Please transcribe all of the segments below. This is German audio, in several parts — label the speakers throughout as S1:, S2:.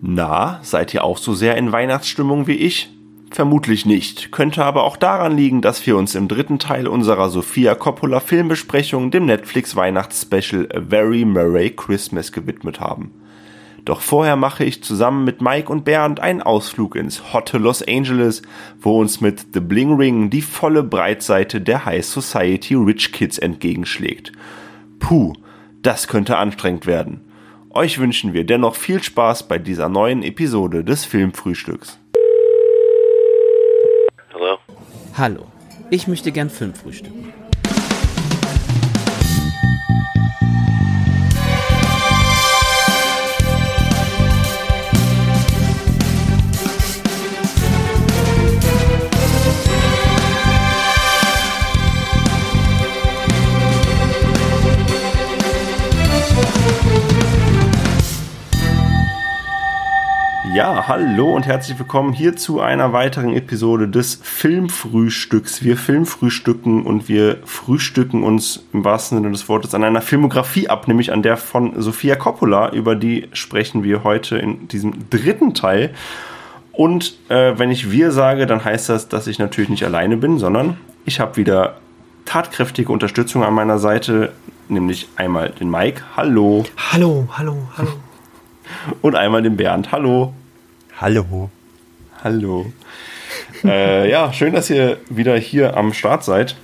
S1: Na, seid ihr auch so sehr in Weihnachtsstimmung wie ich? Vermutlich nicht, könnte aber auch daran liegen, dass wir uns im dritten Teil unserer Sofia Coppola Filmbesprechung dem Netflix Weihnachtsspecial A Very Merry Christmas gewidmet haben. Doch vorher mache ich zusammen mit Mike und Bernd einen Ausflug ins hotte Los Angeles, wo uns mit The Bling Ring die volle Breitseite der High Society Rich Kids entgegenschlägt. Puh, das könnte anstrengend werden. Euch wünschen wir dennoch viel Spaß bei dieser neuen Episode des Filmfrühstücks.
S2: Hallo? Hallo, ich möchte gern Filmfrühstücken.
S1: Ja, hallo und herzlich willkommen hier zu einer weiteren Episode des Filmfrühstücks. Wir Filmfrühstücken und wir frühstücken uns im wahrsten Sinne des Wortes an einer Filmografie ab, nämlich an der von Sofia Coppola. Über die sprechen wir heute in diesem dritten Teil. Und äh, wenn ich wir sage, dann heißt das, dass ich natürlich nicht alleine bin, sondern ich habe wieder tatkräftige Unterstützung an meiner Seite, nämlich einmal den Mike. Hallo.
S3: Hallo, hallo, hallo.
S1: Und einmal den Bernd. Hallo.
S3: Hallo.
S1: Hallo. äh, ja, schön, dass ihr wieder hier am Start seid.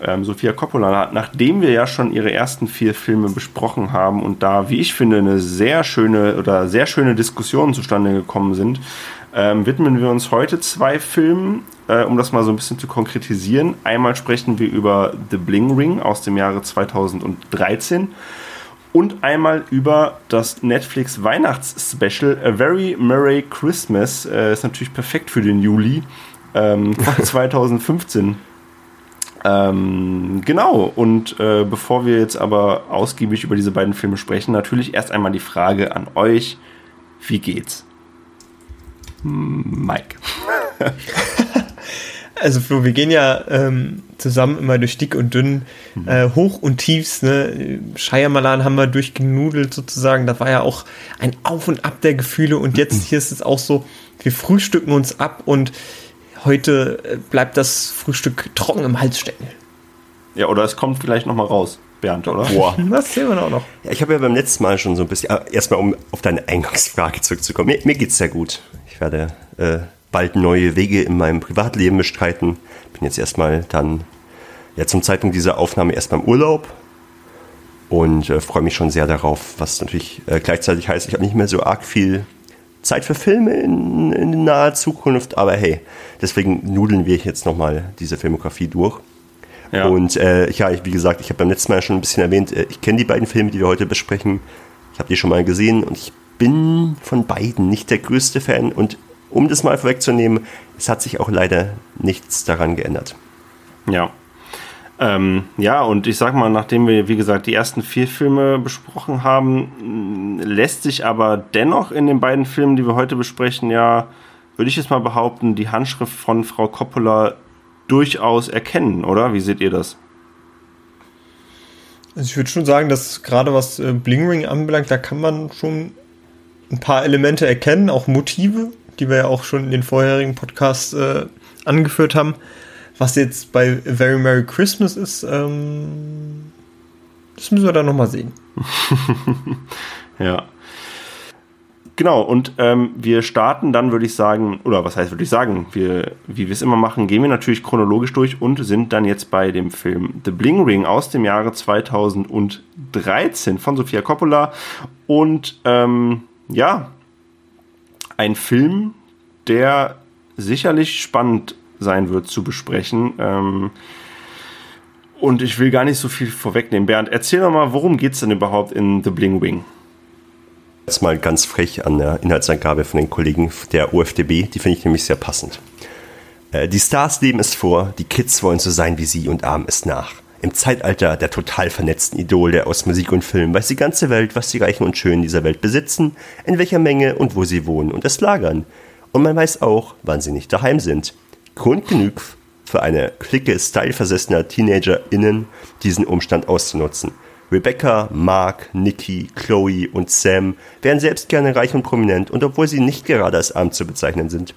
S1: Ähm, Sophia Coppola, nachdem wir ja schon ihre ersten vier Filme besprochen haben und da, wie ich finde, eine sehr schöne oder sehr schöne Diskussionen zustande gekommen sind, ähm, widmen wir uns heute zwei Filmen, äh, um das mal so ein bisschen zu konkretisieren. Einmal sprechen wir über The Bling Ring aus dem Jahre 2013 und einmal über das Netflix Weihnachtsspecial A Very Merry Christmas. Äh, ist natürlich perfekt für den Juli ähm, 2015. Ähm, genau, und äh, bevor wir jetzt aber ausgiebig über diese beiden Filme sprechen, natürlich erst einmal die Frage an euch: Wie geht's? Mike.
S3: Also Flo, wir gehen ja ähm, zusammen immer durch dick und dünn, mhm. äh, hoch und tiefs. Ne? Shyamalan haben wir durchgenudelt sozusagen. Da war ja auch ein Auf und Ab der Gefühle. Und jetzt hier ist es auch so, wir frühstücken uns ab und heute äh, bleibt das Frühstück trocken im Hals stecken.
S1: Ja, oder es kommt vielleicht noch mal raus. Bernd, oder?
S3: Boah. Das sehen wir auch noch.
S4: Ja, ich habe ja beim letzten Mal schon so ein bisschen, ah, erstmal um auf deine Eingangsfrage zurückzukommen. Mir, mir es sehr gut. Ich werde äh, bald neue Wege in meinem Privatleben bestreiten. Bin jetzt erstmal dann, ja, zum Zeitpunkt dieser Aufnahme erstmal im Urlaub und äh, freue mich schon sehr darauf, was natürlich äh, gleichzeitig heißt, ich habe nicht mehr so arg viel Zeit für Filme in, in naher Zukunft, aber hey, deswegen nudeln wir jetzt nochmal diese Filmografie durch. Ja. Und äh, ja, ich, wie gesagt, ich habe beim letzten Mal schon ein bisschen erwähnt, äh, ich kenne die beiden Filme, die wir heute besprechen. Ich habe die schon mal gesehen und ich bin von beiden nicht der größte Fan und um das mal vorwegzunehmen, es hat sich auch leider nichts daran geändert.
S1: Ja. Ähm, ja, und ich sag mal, nachdem wir, wie gesagt, die ersten vier Filme besprochen haben, lässt sich aber dennoch in den beiden Filmen, die wir heute besprechen, ja, würde ich jetzt mal behaupten, die Handschrift von Frau Coppola durchaus erkennen, oder? Wie seht ihr das?
S3: Also ich würde schon sagen, dass gerade was äh, Bling Ring anbelangt, da kann man schon ein paar Elemente erkennen, auch Motive die wir ja auch schon in den vorherigen Podcasts äh, angeführt haben. Was jetzt bei Very Merry Christmas ist, ähm, das müssen wir dann nochmal sehen.
S1: ja. Genau, und ähm, wir starten dann, würde ich sagen, oder was heißt, würde ich sagen, wir, wie wir es immer machen, gehen wir natürlich chronologisch durch und sind dann jetzt bei dem Film The Bling Ring aus dem Jahre 2013 von Sofia Coppola. Und ähm, ja, ein Film, der sicherlich spannend sein wird zu besprechen. Ähm, und ich will gar nicht so viel vorwegnehmen. Bernd, erzähl doch mal, worum geht es denn überhaupt in The Bling Wing?
S4: Jetzt mal ganz frech an der Inhaltsangabe von den Kollegen der OFDB, die finde ich nämlich sehr passend. Äh, die Stars leben es vor, die Kids wollen so sein wie sie und ahmen es nach. Im Zeitalter der total vernetzten Idole aus Musik und Film weiß die ganze Welt, was die Reichen und Schönen dieser Welt besitzen, in welcher Menge und wo sie wohnen und es lagern. Und man weiß auch, wann sie nicht daheim sind. Grund genug für eine Clique styleversessener TeenagerInnen, diesen Umstand auszunutzen. Rebecca, Mark, Nikki, Chloe und Sam wären selbst gerne reich und prominent und obwohl sie nicht gerade als arm zu bezeichnen sind,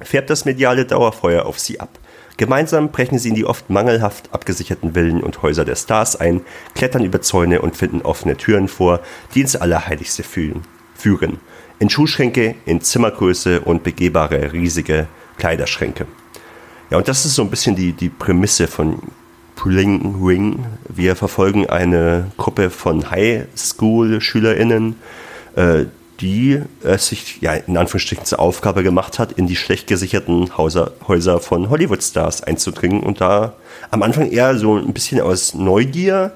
S4: färbt das mediale Dauerfeuer auf sie ab. Gemeinsam brechen sie in die oft mangelhaft abgesicherten Villen und Häuser der Stars ein, klettern über Zäune und finden offene Türen vor, die ins Allerheiligste fühlen, führen. In Schuhschränke, in Zimmergröße und begehbare riesige Kleiderschränke. Ja, und das ist so ein bisschen die, die Prämisse von Pulling Ring. Wir verfolgen eine Gruppe von Highschool-SchülerInnen, äh, die es sich ja in Anführungsstrichen zur Aufgabe gemacht hat, in die schlecht gesicherten Hauser, Häuser von Hollywood-Stars einzudringen und da am Anfang eher so ein bisschen aus Neugier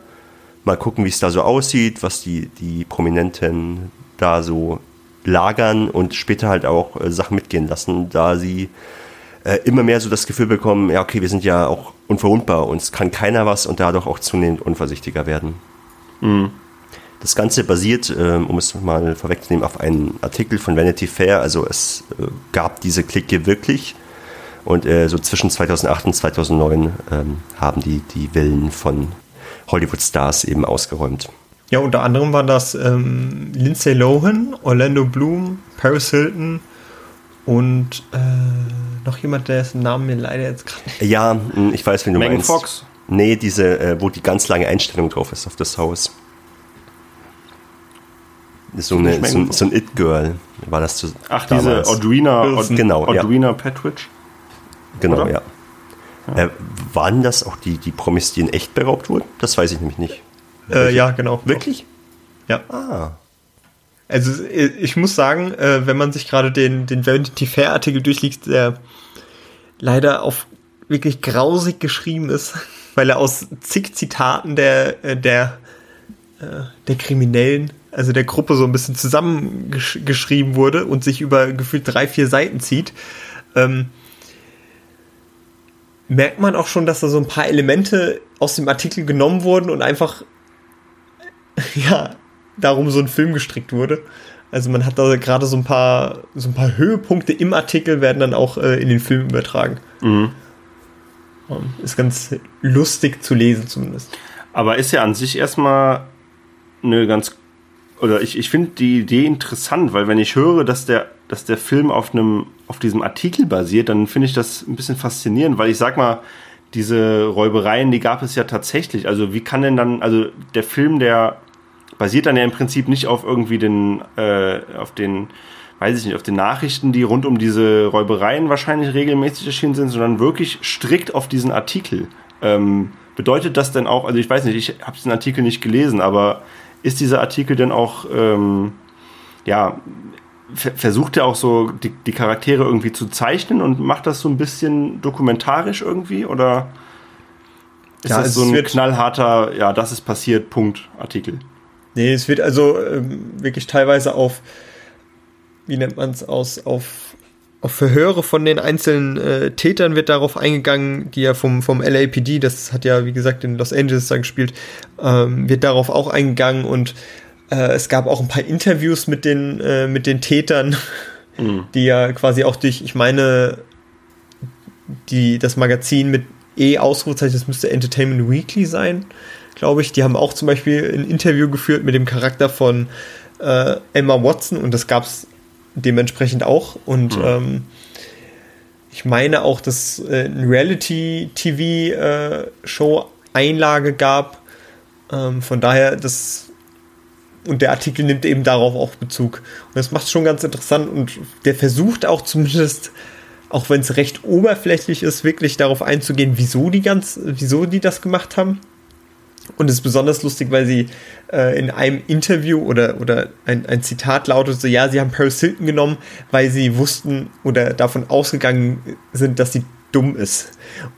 S4: mal gucken, wie es da so aussieht, was die, die Prominenten da so lagern und später halt auch äh, Sachen mitgehen lassen, da sie äh, immer mehr so das Gefühl bekommen, ja okay, wir sind ja auch unverwundbar, uns kann keiner was und dadurch auch zunehmend unvorsichtiger werden. Mhm. Das Ganze basiert, ähm, um es mal vorwegzunehmen, auf einem Artikel von Vanity Fair. Also es äh, gab diese Clique wirklich. Und äh, so zwischen 2008 und 2009 ähm, haben die die Villen von Hollywood-Stars eben ausgeräumt.
S3: Ja, unter anderem war das ähm, Lindsay Lohan, Orlando Bloom, Paris Hilton und äh, noch jemand, dessen Namen mir leider jetzt gerade.
S4: Ja, hm, ich weiß, wen du
S1: Megan
S4: meinst.
S1: Fox.
S4: Nee, diese, äh, wo die ganz lange Einstellung drauf ist auf das Haus. So, eine, so, ein- so ein It-Girl war das zu,
S1: Ach,
S4: damals.
S1: diese Audrina,
S3: Wilson.
S4: Genau, ja.
S1: Audrina Petridge.
S4: Genau,
S1: oder?
S4: ja. Äh, waren das auch die, die Promis, die in echt beraubt wurden? Das weiß ich nämlich nicht.
S3: Äh, ja, genau.
S4: Wirklich?
S3: Ja.
S4: Ah.
S3: Also äh, ich muss sagen, äh, wenn man sich gerade den, den Vanity Fair Artikel durchliest, der leider auf wirklich grausig geschrieben ist, weil er aus zig Zitaten der, äh, der, äh, der Kriminellen, also der Gruppe so ein bisschen zusammengeschrieben wurde und sich über gefühlt drei, vier Seiten zieht, ähm, merkt man auch schon, dass da so ein paar Elemente aus dem Artikel genommen wurden und einfach ja, darum so ein Film gestrickt wurde. Also man hat da gerade so ein paar so ein paar Höhepunkte im Artikel werden dann auch äh, in den Film übertragen. Ähm, Ist ganz lustig zu lesen zumindest.
S1: Aber ist ja an sich erstmal eine ganz. Oder ich, ich finde die Idee interessant, weil wenn ich höre, dass der, dass der Film auf einem, auf diesem Artikel basiert, dann finde ich das ein bisschen faszinierend, weil ich sag mal, diese Räubereien, die gab es ja tatsächlich. Also wie kann denn dann, also der Film, der basiert dann ja im Prinzip nicht auf irgendwie den, äh, auf den, weiß ich nicht, auf den Nachrichten, die rund um diese Räubereien wahrscheinlich regelmäßig erschienen sind, sondern wirklich strikt auf diesen Artikel. Ähm, bedeutet das denn auch, also ich weiß nicht, ich habe den Artikel nicht gelesen, aber ist dieser Artikel denn auch, ähm, ja, ver- versucht er auch so die, die Charaktere irgendwie zu zeichnen und macht das so ein bisschen dokumentarisch irgendwie oder ist
S3: Ja,
S1: das so ein knallharter, ja, das ist passiert, Punkt, Artikel?
S3: Nee, es wird also ähm, wirklich teilweise auf, wie nennt man es, aus, auf, auf Verhöre von den einzelnen äh, Tätern wird darauf eingegangen, die ja vom, vom LAPD, das hat ja wie gesagt in Los Angeles dann gespielt, ähm, wird darauf auch eingegangen und äh, es gab auch ein paar Interviews mit den, äh, mit den Tätern, die ja quasi auch durch, ich meine, die, das Magazin mit E-Ausrufezeichen, das müsste Entertainment Weekly sein, glaube ich. Die haben auch zum Beispiel ein Interview geführt mit dem Charakter von äh, Emma Watson und das gab es dementsprechend auch. Und ähm, ich meine auch, dass äh, ein Reality-TV-Show-Einlage gab. Ähm, von daher, das und der Artikel nimmt eben darauf auch Bezug. Und das macht es schon ganz interessant und der versucht auch zumindest, auch wenn es recht oberflächlich ist, wirklich darauf einzugehen, wieso die ganz, wieso die das gemacht haben. Und es ist besonders lustig, weil sie äh, in einem Interview oder, oder ein, ein Zitat lautet so, ja, sie haben Paris Hilton genommen, weil sie wussten oder davon ausgegangen sind, dass sie dumm ist.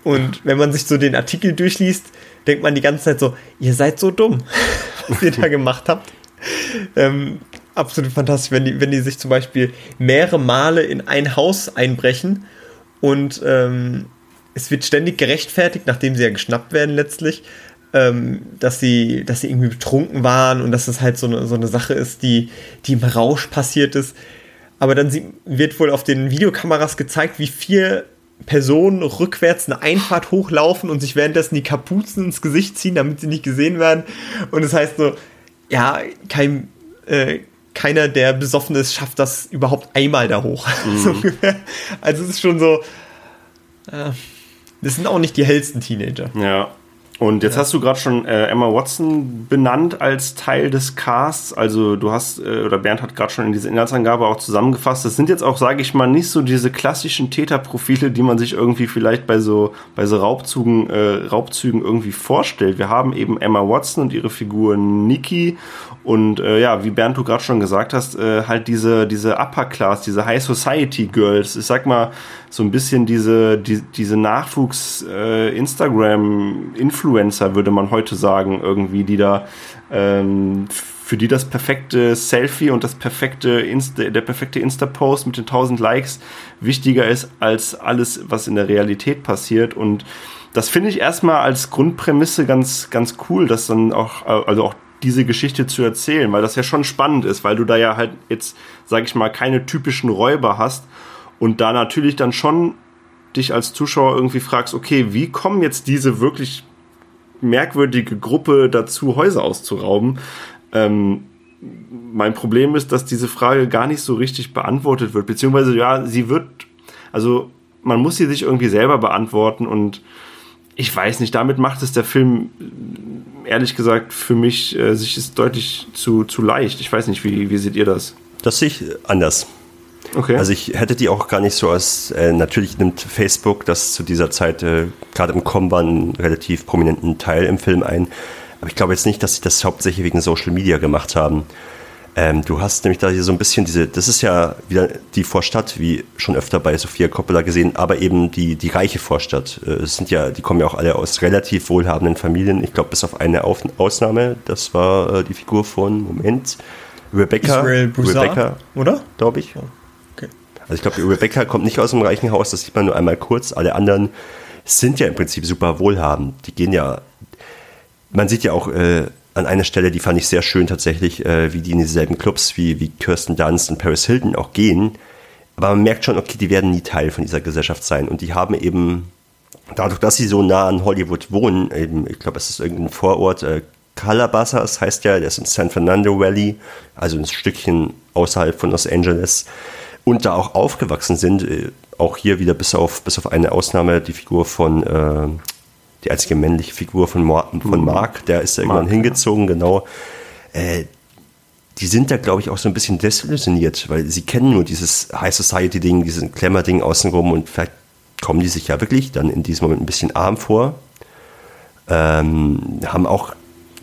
S3: Und wenn man sich so den Artikel durchliest, denkt man die ganze Zeit so, ihr seid so dumm, was ihr da gemacht habt. Ähm, absolut fantastisch, wenn die, wenn die sich zum Beispiel mehrere Male in ein Haus einbrechen und ähm, es wird ständig gerechtfertigt, nachdem sie ja geschnappt werden letztlich, ähm, dass sie, dass sie irgendwie betrunken waren und dass das halt so eine, so eine Sache ist, die, die im Rausch passiert ist. Aber dann sie, wird wohl auf den Videokameras gezeigt, wie vier Personen rückwärts eine Einfahrt hochlaufen und sich währenddessen die Kapuzen ins Gesicht ziehen, damit sie nicht gesehen werden. Und es das heißt so, ja, kein, äh, keiner, der besoffen ist, schafft das überhaupt einmal da hoch. Mhm. so also es ist schon so, äh, das sind auch nicht die hellsten Teenager.
S1: Ja. Und jetzt ja. hast du gerade schon äh, Emma Watson benannt als Teil des Casts. Also du hast, äh, oder Bernd hat gerade schon in diese Inhaltsangabe auch zusammengefasst. Das sind jetzt auch, sage ich mal, nicht so diese klassischen Täterprofile, die man sich irgendwie vielleicht bei so, bei so Raubzügen, äh, Raubzügen irgendwie vorstellt. Wir haben eben Emma Watson und ihre Figur Nikki und äh, ja, wie Bernd du gerade schon gesagt hast, äh, halt diese, diese Upper Class, diese High Society Girls, ich sag mal, so ein bisschen diese, die, diese Nachwuchs-Instagram-Influencer, äh, würde man heute sagen, irgendwie, die da ähm, für die das perfekte Selfie und das perfekte Insta, der perfekte Insta-Post mit den 1000 Likes wichtiger ist als alles, was in der Realität passiert. Und das finde ich erstmal als Grundprämisse ganz, ganz cool, dass dann auch, also auch diese Geschichte zu erzählen, weil das ja schon spannend ist, weil du da ja halt jetzt, sag ich mal, keine typischen Räuber hast und da natürlich dann schon dich als Zuschauer irgendwie fragst, okay, wie kommen jetzt diese wirklich merkwürdige Gruppe dazu, Häuser auszurauben? Ähm, mein Problem ist, dass diese Frage gar nicht so richtig beantwortet wird, beziehungsweise ja, sie wird, also man muss sie sich irgendwie selber beantworten und ich weiß nicht, damit macht es der Film ehrlich gesagt für mich äh, sich ist deutlich zu, zu leicht. Ich weiß nicht, wie, wie seht ihr das?
S4: Das sehe ich anders. Okay. Also ich hätte die auch gar nicht so als, äh, natürlich nimmt Facebook das zu dieser Zeit äh, gerade im Kommen einen relativ prominenten Teil im Film ein. Aber ich glaube jetzt nicht, dass sie das hauptsächlich wegen Social Media gemacht haben. Ähm, du hast nämlich da hier so ein bisschen diese, das ist ja wieder die Vorstadt, wie schon öfter bei Sofia Coppola gesehen, aber eben die, die reiche Vorstadt. Äh, es sind ja, die kommen ja auch alle aus relativ wohlhabenden Familien. Ich glaube, bis auf eine auf Ausnahme, das war äh, die Figur von, Moment, Rebecca.
S3: Israel Broussard, Rebecca,
S4: oder? Glaube ich. Okay. Also ich glaube, Rebecca kommt nicht aus einem reichen Haus, das sieht man nur einmal kurz. Alle anderen sind ja im Prinzip super wohlhabend. Die gehen ja, man sieht ja auch, äh, an einer Stelle, die fand ich sehr schön tatsächlich, äh, wie die in dieselben Clubs wie, wie Kirsten Dunst und Paris Hilton auch gehen. Aber man merkt schon, okay, die werden nie Teil von dieser Gesellschaft sein. Und die haben eben, dadurch, dass sie so nah an Hollywood wohnen, eben, ich glaube, es ist irgendein Vorort, äh, Calabasas heißt ja, der ist im San Fernando Valley, also ein Stückchen außerhalb von Los Angeles, und da auch aufgewachsen sind, äh, auch hier wieder bis auf, bis auf eine Ausnahme, die Figur von äh, die einzige männliche Figur von, Mar von. Mark, der ist da irgendwann Mark, hingezogen, ja. genau. Äh, die sind da, glaube ich, auch so ein bisschen desillusioniert, weil sie kennen nur dieses High Society-Ding, dieses Glamour-Ding außenrum und vielleicht kommen die sich ja wirklich dann in diesem Moment ein bisschen arm vor. Ähm, haben auch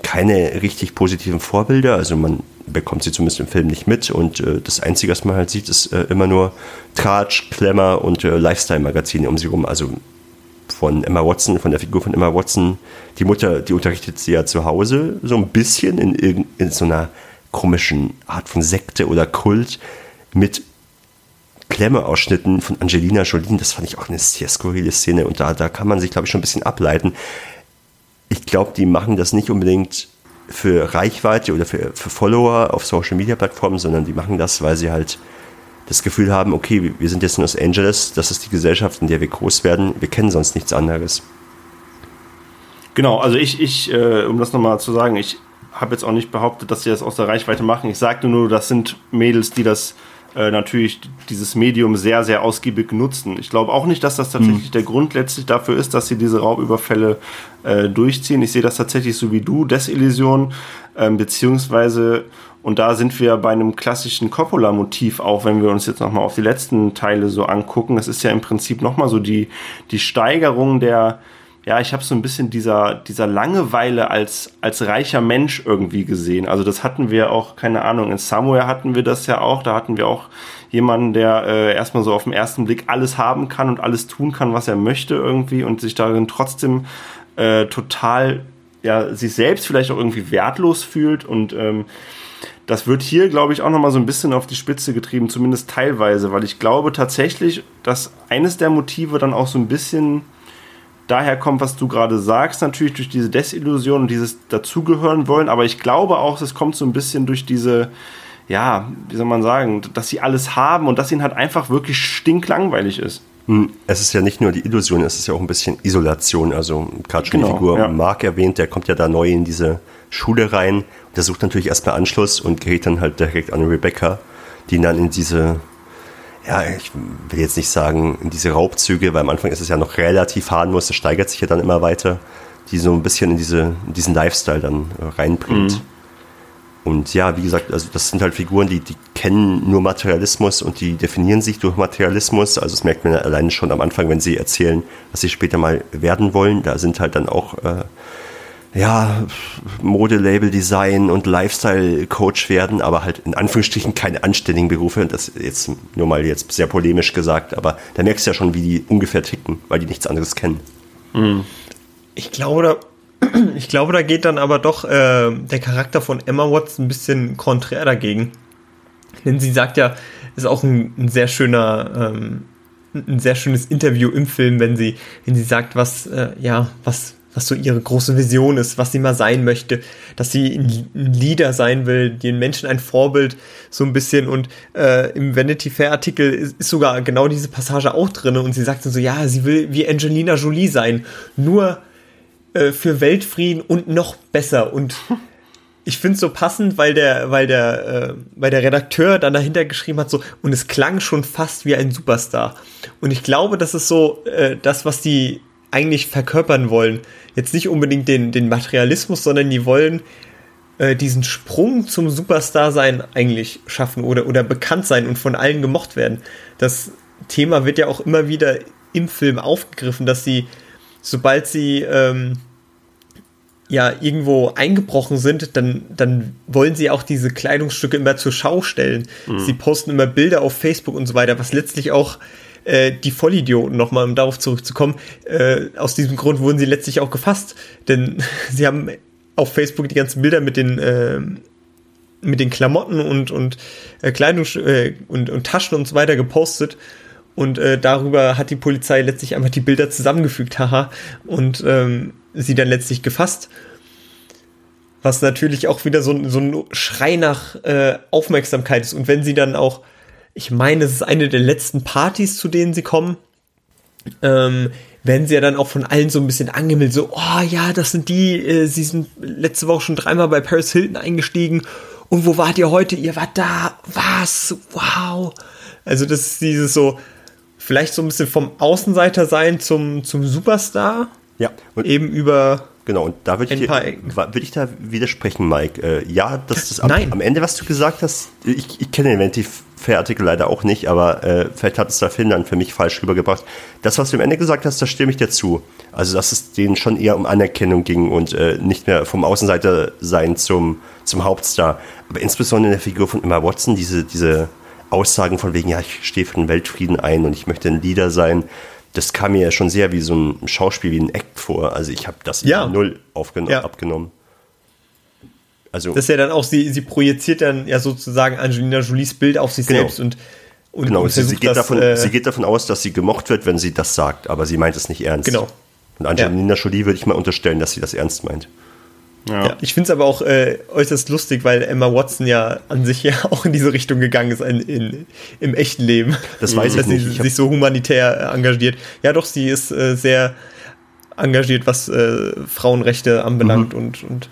S4: keine richtig positiven Vorbilder, also man bekommt sie zumindest im Film nicht mit und äh, das Einzige, was man halt sieht, ist äh, immer nur Tratsch, Klemmer und äh, Lifestyle-Magazine um sie rum, also von Emma Watson, von der Figur von Emma Watson. Die Mutter, die unterrichtet sie ja zu Hause so ein bisschen in, in so einer komischen Art von Sekte oder Kult mit Klemmeausschnitten von Angelina Jolie. Das fand ich auch eine sehr skurrile Szene und da, da kann man sich, glaube ich, schon ein bisschen ableiten. Ich glaube, die machen das nicht unbedingt für Reichweite oder für, für Follower auf Social Media Plattformen, sondern die machen das, weil sie halt das Gefühl haben, okay, wir sind jetzt in Los Angeles, das ist die Gesellschaft, in der wir groß werden, wir kennen sonst nichts anderes.
S1: Genau, also ich, ich äh, um das nochmal zu sagen, ich habe jetzt auch nicht behauptet, dass sie das aus der Reichweite machen. Ich sagte nur, das sind Mädels, die das äh, natürlich dieses Medium sehr, sehr ausgiebig nutzen. Ich glaube auch nicht, dass das tatsächlich mhm. der Grund letztlich dafür ist, dass sie diese Raubüberfälle äh, durchziehen. Ich sehe das tatsächlich so wie du, Desillusion, äh, beziehungsweise und da sind wir bei einem klassischen Coppola-Motiv auch, wenn wir uns jetzt nochmal auf die letzten Teile so angucken. Es ist ja im Prinzip nochmal so die, die Steigerung der, ja, ich habe so ein bisschen dieser, dieser Langeweile als, als reicher Mensch irgendwie gesehen. Also das hatten wir auch, keine Ahnung, in Somewhere hatten wir das ja auch. Da hatten wir auch jemanden, der äh, erstmal so auf den ersten Blick alles haben kann und alles tun kann, was er möchte irgendwie und sich darin trotzdem äh, total, ja, sich selbst vielleicht auch irgendwie wertlos fühlt und ähm, das wird hier, glaube ich, auch nochmal so ein bisschen auf die Spitze getrieben, zumindest teilweise, weil ich glaube tatsächlich, dass eines der Motive dann auch so ein bisschen daher kommt, was du gerade sagst, natürlich durch diese Desillusion und dieses dazugehören wollen, aber ich glaube auch, es kommt so ein bisschen durch diese, ja, wie soll man sagen, dass sie alles haben und dass ihnen halt einfach wirklich stinklangweilig ist.
S4: Hm, es ist ja nicht nur die Illusion, es ist ja auch ein bisschen Isolation. Also gerade schon
S1: Genau,
S4: die Figur
S1: ja.
S4: Mark erwähnt, der kommt ja da neu in diese Schule rein. Der sucht natürlich erstmal Anschluss und gerät dann halt direkt an Rebecca, die ihn dann in diese, ja, ich will jetzt nicht sagen, in diese Raubzüge, weil am Anfang ist es ja noch relativ harmlos, das steigert sich ja dann immer weiter, die so ein bisschen in, diese, in diesen Lifestyle dann äh, reinbringt. Und ja, wie gesagt, also das sind halt Figuren, die, die kennen nur Materialismus und die definieren sich durch Materialismus. Also das merkt man ja alleine schon am Anfang, wenn sie erzählen, was sie später mal werden wollen. Da sind halt dann auch äh, ja, Modelabel Design und Lifestyle Coach werden, aber halt in Anführungsstrichen keine anständigen Berufe. Das jetzt nur mal jetzt sehr polemisch gesagt, aber da merkst du ja schon, wie die ungefähr ticken, weil die nichts anderes kennen.
S3: Ich glaube, ich glaube, da geht dann aber doch äh, der Charakter von Emma Watts ein bisschen konträr dagegen. Denn sie sagt ja, ist auch ein, ein sehr schöner, ähm, ein sehr schönes Interview im Film, wenn sie, wenn sie sagt, was, äh, ja, was, was so ihre große Vision ist, was sie mal sein möchte, dass sie ein Leader sein will, den Menschen ein Vorbild so ein bisschen. Und äh, im Vanity Fair Artikel ist, ist sogar genau diese Passage auch drin und sie sagt dann so, ja, sie will wie Angelina Jolie sein, nur äh, für Weltfrieden und noch besser und ich finde es so passend, weil der, weil der, äh, weil der Redakteur dann dahinter geschrieben hat, so, und es klang schon fast wie ein Superstar. Und ich glaube, das ist so äh, das, was die eigentlich verkörpern wollen. Jetzt nicht unbedingt den, den Materialismus, sondern die wollen äh, diesen Sprung zum Superstar sein eigentlich schaffen oder, oder bekannt sein und von allen gemocht werden. Das Thema wird ja auch immer wieder im Film aufgegriffen, dass sie, sobald sie ähm, ja irgendwo eingebrochen sind, dann, dann wollen sie auch diese Kleidungsstücke immer zur Schau stellen. Sie posten immer Bilder auf Facebook und so weiter, was letztlich auch äh, die Vollidioten, nochmal um darauf zurückzukommen, äh, aus diesem Grund wurden sie letztlich auch gefasst. Denn sie haben auf Facebook die ganzen Bilder mit den, äh, mit den Klamotten und, und äh, Kleidungs äh, und, und Taschen und so weiter gepostet. Und äh, darüber hat die Polizei letztlich einfach die Bilder zusammengefügt, haha, und ähm, sie dann letztlich gefasst. Was natürlich auch wieder so, ein- so ein Schrei nach äh, Aufmerksamkeit ist. Und wenn sie dann auch, ich meine, es ist eine der letzten Partys, zu denen sie kommen, ähm, werden sie ja dann auch von allen so ein bisschen angemeldet, so, oh ja, das sind die, äh, sie sind letzte Woche schon dreimal bei Paris Hilton eingestiegen. Und wo wart ihr heute? Ihr wart da. Was? Wow. Also das ist dieses so, vielleicht so ein bisschen vom Außenseiter sein zum, zum Superstar.
S4: Ja, und
S3: Eben über,
S4: Genau, und da würde ich, würde ich da widersprechen, Mike. Äh, ja, das ist am,
S3: Nein.
S4: am Ende, was du gesagt hast, ich, ich kenne den Vanity Fair-Artikel leider auch nicht, aber äh, vielleicht hat es da Finn dann für mich falsch rübergebracht. Das, was du am Ende gesagt hast, da stimme ich dir zu. Also, dass es denen schon eher um Anerkennung ging und äh, nicht mehr vom Außenseiter sein zum, zum Hauptstar. Aber insbesondere in der Figur von Emma Watson, diese, diese Aussagen von wegen, ja, ich stehe für den Weltfrieden ein und ich möchte ein Leader sein, das kam mir ja schon sehr wie so ein Schauspiel, wie ein Act vor. Also ich habe das
S3: Ja.
S4: null
S3: Ja.
S4: abgenommen. Also
S3: das ist ja dann auch, sie, sie projiziert dann ja sozusagen Angelina Jolies Bild auf sich
S4: Genau.
S3: selbst und, und,
S4: genau,
S3: und
S4: sie, sie, geht
S3: das,
S4: davon,
S3: äh,
S4: sie geht davon aus, dass sie gemocht wird, wenn sie das sagt, aber sie meint es nicht ernst.
S3: Genau.
S4: Und Angelina Jolie würde ich mal unterstellen, dass sie das ernst meint.
S1: Ja.
S3: Ja, ich finde es aber auch äh, äußerst lustig, weil Emma Watson ja an sich ja auch in diese Richtung gegangen ist in, in, im echten Leben.
S4: Das weiß ich
S3: Dass
S4: nicht.
S3: sie
S4: Ich
S3: sich so humanitär äh, engagiert. Ja, doch, sie ist äh, sehr engagiert, was äh, Frauenrechte anbelangt
S4: Mhm.
S3: und, und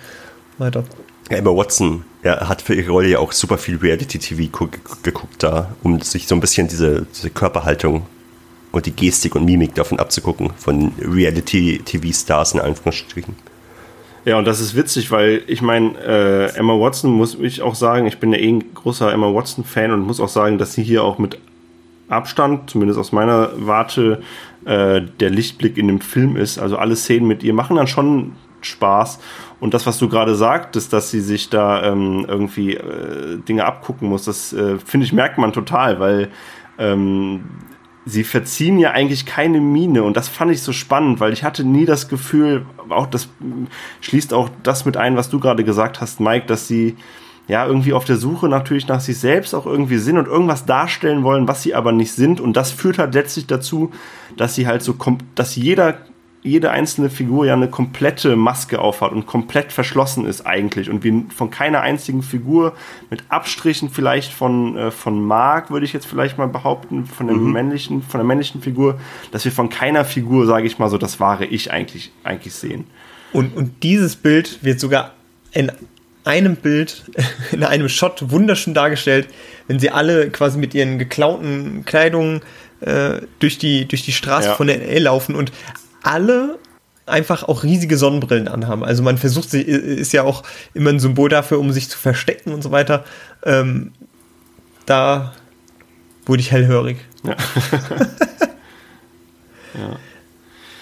S3: weiter.
S4: Ja, Emma Watson ja, hat für ihre Rolle ja auch super viel Reality-TV gu- geguckt da, um sich so ein bisschen diese, diese Körperhaltung und die Gestik und Mimik davon abzugucken, von Reality-TV-Stars in Anführungsstrichen.
S1: Ja, und das ist witzig, weil ich meine, äh, Emma Watson muss ich auch sagen, ich bin ja eh ein großer Emma Watson-Fan und muss auch sagen, dass sie hier auch mit Abstand, zumindest aus meiner Warte, äh, der Lichtblick in dem Film ist. Also alle Szenen mit ihr machen dann schon Spaß. Und das, was du gerade sagtest, dass sie sich da ähm, irgendwie äh, Dinge abgucken muss, das äh, finde ich, merkt man total, weil ähm, sie verziehen ja eigentlich keine Miene und das fand ich so spannend, weil ich hatte nie das Gefühl, auch das schließt auch das mit ein, was du gerade gesagt hast, Mike, dass sie ja irgendwie auf der Suche natürlich nach sich selbst auch irgendwie sind und irgendwas darstellen wollen, was sie aber nicht sind. Und das führt halt letztlich dazu, dass sie halt so kommt, dass jeder jede einzelne Figur ja eine komplette Maske aufhat und komplett verschlossen ist eigentlich und wir von keiner einzigen Figur mit Abstrichen vielleicht von, äh, von Mark, würde ich jetzt vielleicht mal behaupten, von, dem
S4: Mhm.
S1: männlichen, von der männlichen Figur, dass wir von keiner Figur, sage ich mal so, das wahre Ich eigentlich, eigentlich sehen.
S3: Und, und dieses Bild wird sogar in einem Bild, in einem Shot wunderschön dargestellt, wenn sie alle quasi mit ihren geklauten Kleidungen äh, durch, die, durch die Straße
S1: Ja.
S3: von der LA laufen und alle einfach auch riesige Sonnenbrillen anhaben. Also man versucht sich, ist ja auch immer ein Symbol dafür, um sich zu verstecken und so weiter. Ähm, da wurde ich hellhörig.
S1: Ja.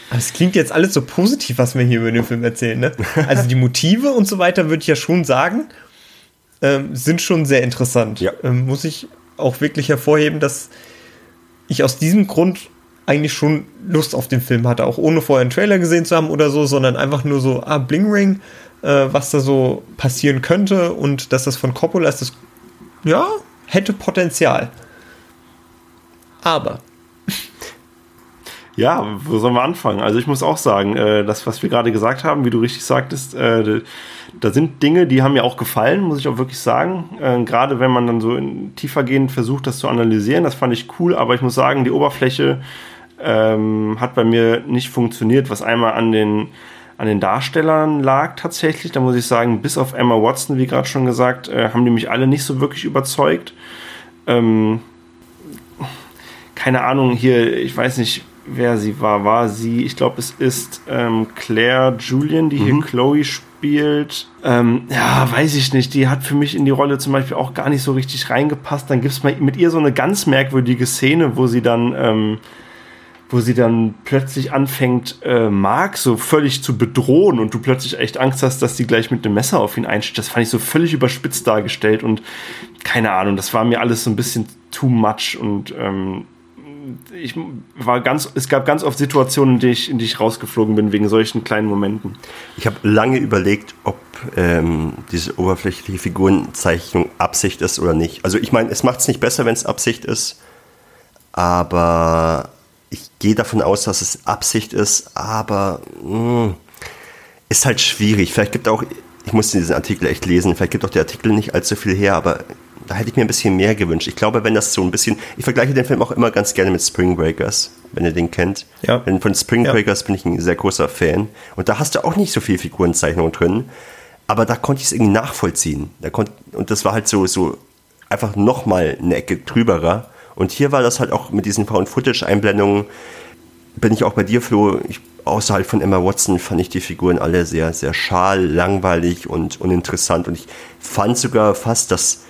S3: Aber es klingt jetzt alles so positiv, was wir hier über den Film erzählen. Ne? Also die Motive und so weiter, würde ich ja schon sagen, ähm, sind schon sehr interessant.
S4: Ja.
S3: Ähm, muss ich auch wirklich hervorheben, dass ich aus diesem Grund eigentlich schon Lust auf den Film hatte, auch ohne vorher einen Trailer gesehen zu haben oder so, sondern einfach nur so, ah, Bling Ring, äh, was da so passieren könnte und dass das von Coppola ist, das, ja, hätte Potenzial. Aber
S1: Ja, wo sollen wir anfangen? Also ich muss auch sagen, äh, das, was wir gerade gesagt haben, wie du richtig sagtest, äh, da sind Dinge, die haben mir auch gefallen, muss ich auch wirklich sagen. Äh, gerade wenn man dann so tiefergehend versucht, das zu analysieren, das fand ich cool, aber ich muss sagen, die Oberfläche ähm, hat bei mir nicht funktioniert, was einmal an den an den Darstellern lag tatsächlich. Da muss ich sagen, bis auf Emma Watson, wie gerade schon gesagt, äh, haben die mich alle nicht so wirklich überzeugt. Ähm, keine Ahnung, hier, ich weiß nicht, wer sie war. War sie, ich glaube, es ist ähm, Claire Julian, die hier Chloe spielt. Ähm, ja, weiß ich nicht. Die hat für mich in die Rolle zum Beispiel auch gar nicht so richtig reingepasst. Dann gibt es mit ihr so eine ganz merkwürdige Szene, wo sie dann. Wo sie dann plötzlich anfängt, äh, Mark so völlig zu bedrohen und du plötzlich echt Angst hast, dass sie gleich mit dem Messer auf ihn einsteigt. Das fand ich so völlig überspitzt dargestellt und keine Ahnung, das war mir alles so ein bisschen too much und ähm, ich war ganz, es gab ganz oft Situationen, in die ich, in die ich rausgeflogen bin wegen solchen kleinen Momenten.
S4: Ich habe lange überlegt, ob ähm, diese oberflächliche Figurenzeichnung Absicht ist oder nicht. Also ich meine, es macht es nicht besser, wenn es Absicht ist, aber ich gehe davon aus, dass es Absicht ist, aber mh, ist halt schwierig. Vielleicht gibt auch, ich musste diesen Artikel echt lesen, vielleicht gibt auch der Artikel nicht allzu viel her, aber da hätte ich mir ein bisschen mehr gewünscht. Ich glaube, wenn das so ein bisschen, ich vergleiche den Film auch immer ganz gerne mit Spring Breakers, wenn ihr den kennt.
S3: Ja.
S4: Denn von Spring
S3: Ja.
S4: Breakers bin ich ein sehr großer Fan. Und da hast du auch nicht so viel Figurenzeichnung drin, aber da konnte ich es irgendwie nachvollziehen. Da konnt, und das war halt so, so einfach nochmal eine Ecke drüberer. Und hier war das halt auch mit diesen Found-Footage-Einblendungen, bin ich auch bei dir, Flo. Ich, außerhalb von Emma Watson fand ich die Figuren alle sehr, sehr schal, langweilig und uninteressant. Und ich fand sogar fast, dass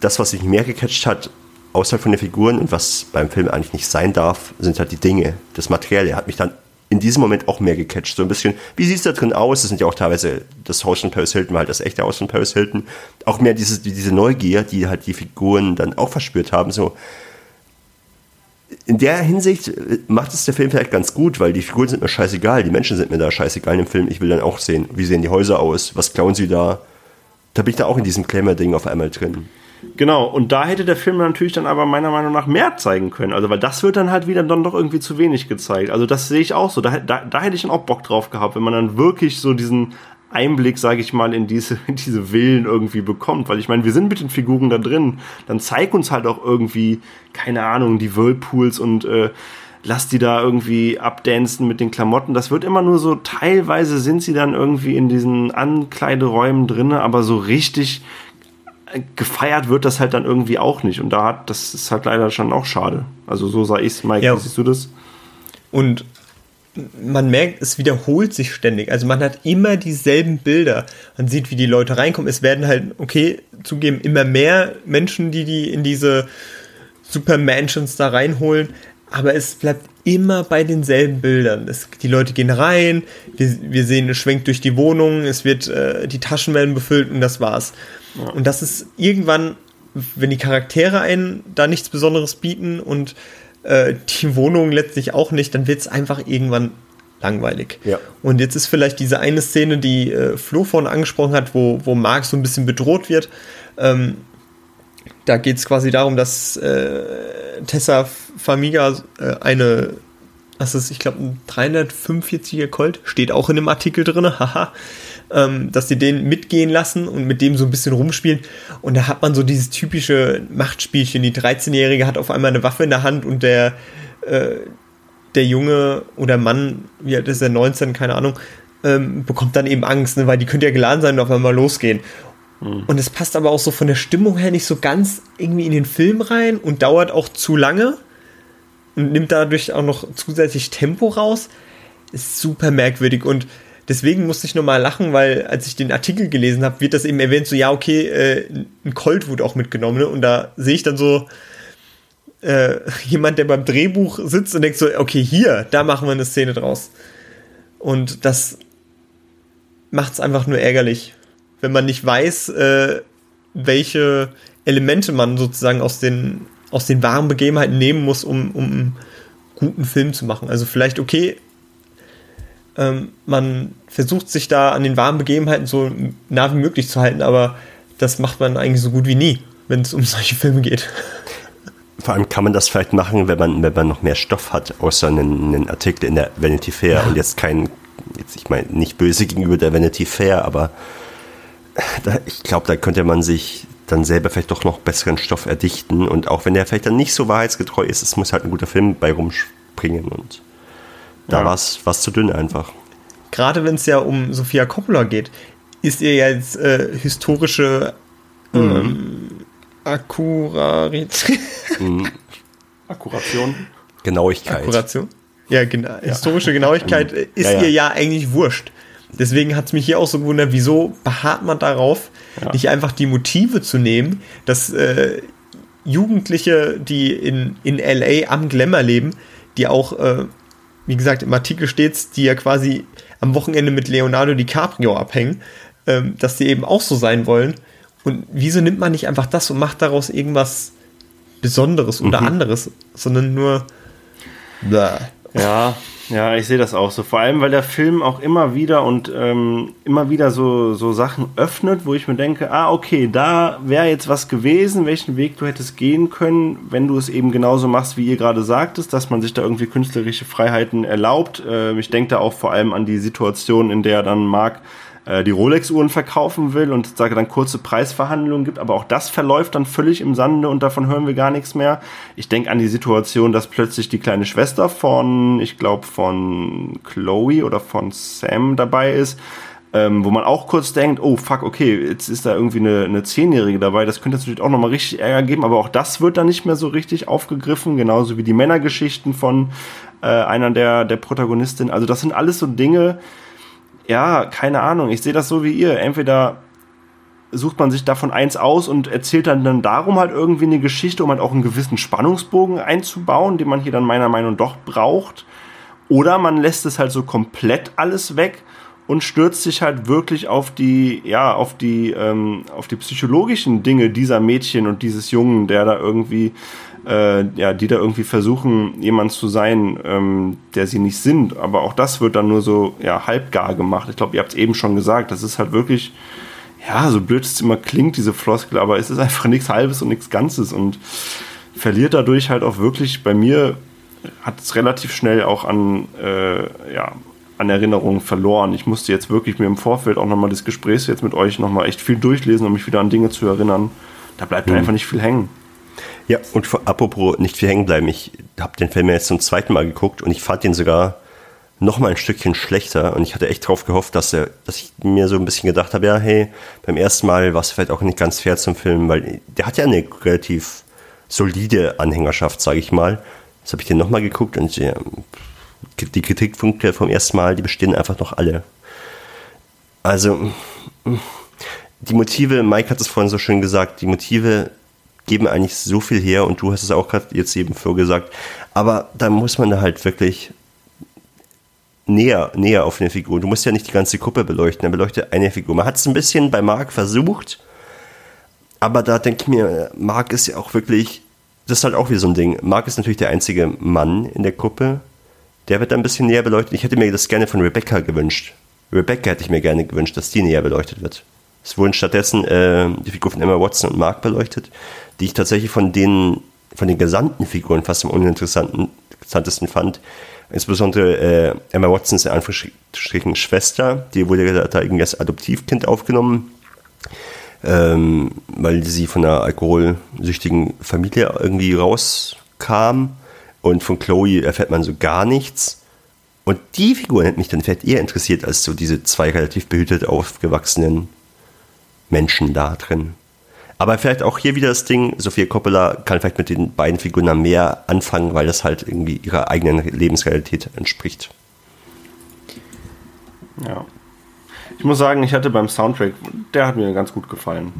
S4: das, was mich mehr gecatcht hat, außerhalb von den Figuren und was beim Film eigentlich nicht sein darf, sind halt die Dinge. Das Material hat mich dann in diesem Moment auch mehr gecatcht. So ein bisschen, wie sieht es da drin aus? Das sind ja auch teilweise das Haus von Paris Hilton, halt das echte Haus von Paris Hilton. Auch mehr diese, diese Neugier, die halt die Figuren dann auch verspürt haben. So, in der Hinsicht äh, macht es der Film vielleicht ganz gut, weil die Figuren sind mir scheißegal, die Menschen sind mir da scheißegal im Film. Ich will dann auch sehen, wie sehen die Häuser aus, was klauen sie da. Da bin ich da auch in diesem Glamour-Ding auf einmal drin.
S1: Genau, und da hätte der Film natürlich dann aber meiner Meinung nach mehr zeigen können. Also, weil das wird dann halt wieder dann doch irgendwie zu wenig gezeigt. Also, das sehe ich auch so. Da, da, da hätte ich dann auch Bock drauf gehabt, wenn man dann wirklich so diesen Einblick, sage ich mal, in diese, in diese Villen irgendwie bekommt. Weil ich meine, wir sind mit den Figuren da drin. Dann zeig uns halt auch irgendwie, keine Ahnung, die Whirlpools und äh, lass die da irgendwie abdancen mit den Klamotten. Das wird immer nur so, teilweise sind sie dann irgendwie in diesen Ankleideräumen drinne, aber so richtig gefeiert wird das halt dann irgendwie auch nicht. Und da hat, das ist halt leider schon auch schade. Also so sah ich es, Mike,
S3: Ja.
S1: wie siehst du das?
S3: Und man merkt, es wiederholt sich ständig. Also man hat immer dieselben Bilder. Man sieht, wie die Leute reinkommen. Es werden halt, okay, zugeben, immer mehr Menschen, die die in diese Super Mansions da reinholen. Aber es bleibt immer bei denselben Bildern. Es, die Leute gehen rein, wir, wir sehen, es schwenkt durch die Wohnung, es wird, äh, die Taschen werden befüllt und das war's. Und das ist irgendwann, wenn die Charaktere einen da nichts Besonderes bieten und äh, die Wohnung letztlich auch nicht, dann wird es einfach irgendwann langweilig.
S4: Ja.
S3: Und jetzt ist vielleicht diese eine Szene, die äh, Flo vorhin angesprochen hat, wo, wo Mark so ein bisschen bedroht wird. Ähm, da geht es quasi darum, dass äh, Tessa Famiga äh, eine das ist, ich glaube, ein 345er Colt, steht auch in dem Artikel drin, haha, ähm, dass sie den mitgehen lassen und mit dem so ein bisschen rumspielen. Und da hat man so dieses typische Machtspielchen. Die 13-Jährige hat auf einmal eine Waffe in der Hand und der, äh, der Junge oder Mann, wie alt ist er, 19, keine Ahnung, ähm, bekommt dann eben Angst, ne, weil die könnte ja geladen sein und auf einmal losgehen. Mhm. Und es passt aber auch so von der Stimmung her nicht so ganz irgendwie in den Film rein und dauert auch zu lange und nimmt dadurch auch noch zusätzlich Tempo raus. Ist super merkwürdig und deswegen musste ich nochmal lachen, weil als ich den Artikel gelesen habe, wird das eben erwähnt, so ja, okay, äh, ein Colt wurde auch mitgenommen ne? und da sehe ich dann so äh, jemand, der beim Drehbuch sitzt und denkt so, okay, hier, da machen wir eine Szene draus. Und das macht es einfach nur ärgerlich, wenn man nicht weiß, äh, welche Elemente man sozusagen aus den aus den wahren Begebenheiten nehmen muss, um, um einen guten Film zu machen. Also vielleicht, okay, ähm, man versucht sich da an den wahren Begebenheiten so nah wie möglich zu halten, aber das macht man eigentlich so gut wie nie, wenn es um solche Filme geht.
S4: Vor allem kann man das vielleicht machen, wenn man, wenn man noch mehr Stoff hat, außer einen, einen Artikel in der Vanity Fair ja. und jetzt kein, jetzt, ich meine, nicht böse gegenüber der Vanity Fair, aber da, ich glaube, da könnte man sich dann selber vielleicht doch noch besseren Stoff erdichten. Und auch wenn der vielleicht dann nicht so wahrheitsgetreu ist, es muss halt ein guter Film bei rumspringen. Und da ja. war es zu dünn einfach.
S3: Gerade wenn es ja um Sophia Coppola geht, ist ihr jetzt äh, historische mhm. ähm, Akkurarität.
S1: Mhm. Akkuration.
S4: Genauigkeit.
S3: Akkuration? Ja, genau. Historische Genauigkeit mhm. ist ja, ja. ihr ja eigentlich wurscht. Deswegen hat es mich hier auch so gewundert, wieso beharrt man darauf, ja. nicht einfach die Motive zu nehmen, dass äh, Jugendliche, die in, in LA am Glamour leben, die auch, äh, wie gesagt, im Artikel steht, die ja quasi am Wochenende mit Leonardo DiCaprio abhängen, äh, dass die eben auch so sein wollen. Und wieso nimmt man nicht einfach das und macht daraus irgendwas Besonderes oder mhm. anderes, sondern nur.
S1: Blah. Ja, ja, ich sehe das auch so. Vor allem, weil der Film auch immer wieder und ähm, immer wieder so, so Sachen öffnet, wo ich mir denke, ah, okay, da wäre jetzt was gewesen, welchen Weg du hättest gehen können, wenn du es eben genauso machst, wie ihr gerade sagtest, dass man sich da irgendwie künstlerische Freiheiten erlaubt. Äh, ich denke da auch vor allem an die Situation, in der dann Marc äh, die Rolex-Uhren verkaufen will und sage dann kurze Preisverhandlungen gibt, aber auch das verläuft dann völlig im Sande und davon hören wir gar nichts mehr. Ich denke an die Situation, dass plötzlich die kleine Schwester von, ich glaube, von Chloe oder von Sam dabei ist. Ähm, wo man auch kurz denkt, oh fuck, okay, jetzt ist da irgendwie eine, Zehnjährige dabei, das könnte natürlich auch nochmal richtig Ärger geben, aber auch das wird dann nicht mehr so richtig aufgegriffen, genauso wie die Männergeschichten von äh, einer der, der Protagonistinnen. Also das sind alles so Dinge, ja, keine Ahnung, ich sehe das so wie ihr. Entweder sucht man sich davon eins aus und erzählt dann, dann darum halt irgendwie eine Geschichte, um halt auch einen gewissen Spannungsbogen einzubauen, den man hier dann meiner Meinung nach doch braucht. Oder man lässt es halt so komplett alles weg und stürzt sich halt wirklich auf die, ja, auf die, ähm, auf die psychologischen Dinge dieser Mädchen und dieses Jungen, der da irgendwie äh, ja, die da irgendwie versuchen, jemand zu sein, ähm, der sie nicht sind. Aber auch das wird dann nur so ja, halbgar gemacht. Ich glaube, ihr habt es eben schon gesagt, das ist halt wirklich, ja, so blöd es immer klingt, diese Floskel, aber es ist einfach nichts Halbes und nichts Ganzes und verliert dadurch halt auch wirklich bei mir hat es relativ schnell auch an, äh, ja, an Erinnerungen verloren. Ich musste jetzt wirklich mir im Vorfeld auch nochmal des Gesprächs jetzt mit euch nochmal echt viel durchlesen, um mich wieder an Dinge zu erinnern. Da bleibt mhm. einfach nicht viel hängen.
S4: Ja, und apropos nicht viel hängen bleiben, ich habe den Film jetzt zum zweiten Mal geguckt und ich fand den sogar noch mal ein Stückchen schlechter und ich hatte echt drauf gehofft, dass er, dass ich mir so ein bisschen gedacht habe, ja, hey, beim ersten Mal war es vielleicht auch nicht ganz fair zum Film, weil der hat ja eine relativ solide Anhängerschaft, sage ich mal. Jetzt habe ich den noch mal geguckt und ja, die Kritikpunkte vom ersten Mal, die bestehen einfach noch alle. Also die Motive, Mike hat es vorhin so schön gesagt, die Motive geben eigentlich so viel her und du hast es auch gerade jetzt eben vorgesagt. Aber da muss man halt wirklich näher, näher auf eine Figur. Du musst ja nicht die ganze Gruppe beleuchten, er beleuchtet eine Figur. Man hat es ein bisschen bei Mark versucht, aber da denke ich mir, Mark ist ja auch wirklich, das ist halt auch wie so ein Ding. Mark ist natürlich der einzige Mann in der Gruppe. Der wird ein bisschen näher beleuchtet. Ich hätte mir das gerne von Rebecca gewünscht. Rebecca hätte ich mir gerne gewünscht, dass die näher beleuchtet wird. Es wurden stattdessen äh, die Figur von Emma Watson und Mark beleuchtet die ich tatsächlich von den, von den gesamten Figuren fast am uninteressantesten fand, Insbesondere äh, Emma Watsons in Anführungsstrichen Schwester, die wurde da irgendwie als Adoptivkind aufgenommen, ähm, weil sie von einer alkoholsüchtigen Familie irgendwie rauskam. Und von Chloe erfährt man so gar nichts. Und die Figur hat mich dann vielleicht eher interessiert als so diese zwei relativ behütet aufgewachsenen Menschen da drin. Aber vielleicht auch hier wieder das Ding, Sophia Coppola kann vielleicht mit den beiden Figuren mehr anfangen, weil das halt irgendwie ihrer eigenen Lebensrealität entspricht.
S1: Ja. Ich muss sagen, ich hatte beim Soundtrack, der hat mir ganz gut gefallen.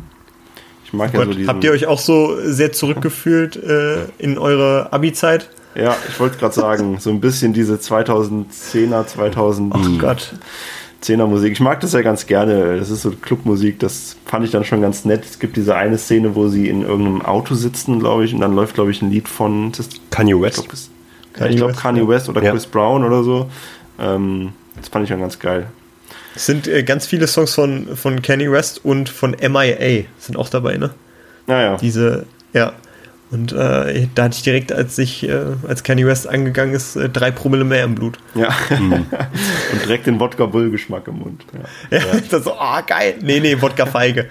S3: Ich mag oh ja so diesen Habt ihr euch auch so sehr zurückgefühlt äh, in eure Abi-Zeit?
S1: Ja, ich wollte gerade sagen, so ein bisschen diese 2010er, 2000. Oh Gott. Zehner-Musik. Ich mag das ja ganz gerne. Das ist so Clubmusik, das fand ich dann schon ganz nett. Es gibt diese eine Szene, wo sie in irgendeinem Auto sitzen, glaube ich, und dann läuft, glaube ich, ein Lied von Kanye West. Ich glaube, glaub, Kanye West oder ja. Chris Brown oder so. Ähm, das fand ich dann ganz geil.
S3: Es sind äh, ganz viele Songs von, von Kanye West und von MIA sind auch dabei, ne?
S1: Naja.
S3: Diese, ja. Und äh, da hatte ich direkt, als ich, äh, als Kanye West angegangen ist, äh, drei Promille mehr im Blut.
S1: Ja. Mhm. Und direkt den Wodka-Bull-Geschmack im Mund.
S3: Ja, ja. ja. das so, oh, geil. Nee, nee, Wodka-Feige.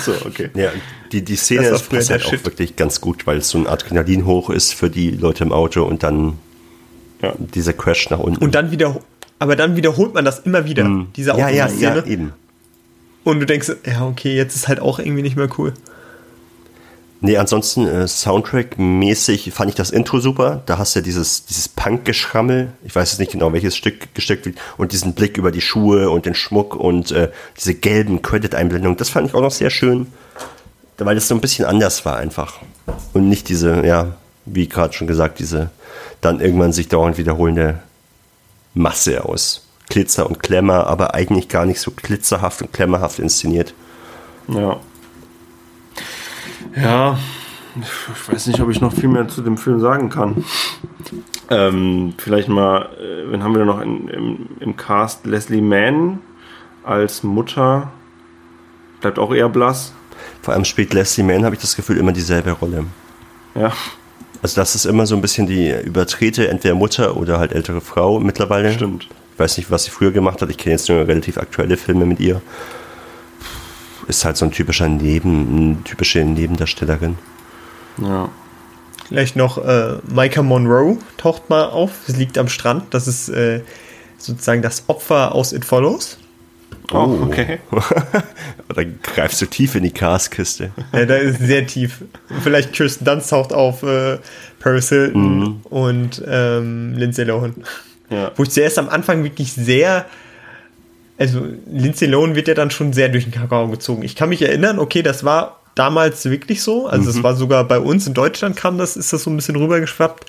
S1: So, okay.
S4: Ja, die, die Szene das passt halt auch wirklich ganz gut, weil es so ein Adrenalin hoch ist für die Leute im Auto und dann ja. dieser Crash nach unten.
S3: Und dann wieder, aber dann wiederholt man das immer wieder, mhm. diese
S4: Autoszene. Ja, ja, ja, eben.
S3: Und du denkst, ja, okay, jetzt ist halt auch irgendwie nicht mehr cool.
S4: Nee, ansonsten äh, Soundtrack-mäßig fand ich das Intro super. Da hast du ja dieses, dieses Punk-Geschrammel. Ich weiß jetzt nicht genau, welches Stück gesteckt wird. Und diesen Blick über die Schuhe und den Schmuck und äh, diese gelben Credit-Einblendungen. Das fand ich auch noch sehr schön. Weil das so ein bisschen anders war einfach. Und nicht diese, ja, wie gerade schon gesagt, diese dann irgendwann sich dauernd wiederholende Masse aus Glitzer und Klemmer, aber eigentlich gar nicht so glitzerhaft und klemmerhaft inszeniert.
S1: Ja. Ja, ich weiß nicht, ob ich noch viel mehr zu dem Film sagen kann. Ähm, vielleicht mal, äh, wen haben wir noch in, im, im Cast? Leslie Mann als Mutter. Bleibt auch eher blass.
S4: Vor allem spielt Leslie Mann, habe ich das Gefühl, immer dieselbe Rolle.
S1: Ja.
S4: Also das ist immer so ein bisschen die übertrete, entweder Mutter oder halt ältere Frau mittlerweile.
S1: Stimmt.
S4: Ich weiß nicht, was sie früher gemacht hat. Ich kenne jetzt nur relativ aktuelle Filme mit ihr ist halt so ein typischer Neben, eine typische Nebendarstellerin.
S1: Ja.
S3: Vielleicht noch äh, Micah Monroe taucht mal auf. Sie liegt am Strand. Das ist äh, sozusagen das Opfer aus It Follows.
S1: Oh, oh. okay.
S4: da greifst du tief in die Caskiste.
S3: Ja, da ist sehr tief. Vielleicht Kirsten Dunst taucht auf äh, Paris Hilton mhm. und ähm, Lindsay Lohan. Ja. Wo ich zuerst am Anfang wirklich sehr also Lindsay Lohan wird ja dann schon sehr durch den Kakao gezogen. Ich kann mich erinnern, okay, das war damals wirklich so. Also es mhm. war sogar bei uns in Deutschland kam das, ist das so ein bisschen rübergeschwappt.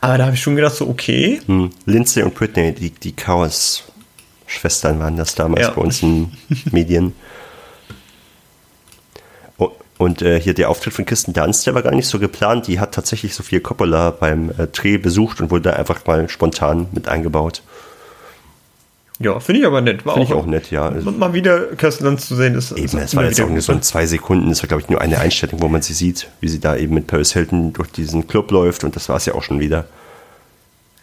S3: Aber da habe ich schon gedacht, so okay.
S4: Hm. Lindsay und Britney, die, die Chaos-Schwestern waren das damals ja. bei uns in Medien. Und äh, hier der Auftritt von Kirsten Dunst, der war gar nicht so geplant. Die hat tatsächlich Sophia Coppola beim äh, Dreh besucht und wurde da einfach mal spontan mit eingebaut.
S3: Ja, finde ich aber nett.
S4: Finde ich auch nett, ja.
S3: Mal wieder Kirsten Dunst zu sehen ist.
S4: Eben, es war jetzt auch nur so in zwei Sekunden. Es war, glaube ich, nur eine Einstellung, wo man sie sieht, wie sie da eben mit Paris Hilton durch diesen Club läuft und das war es ja auch schon wieder.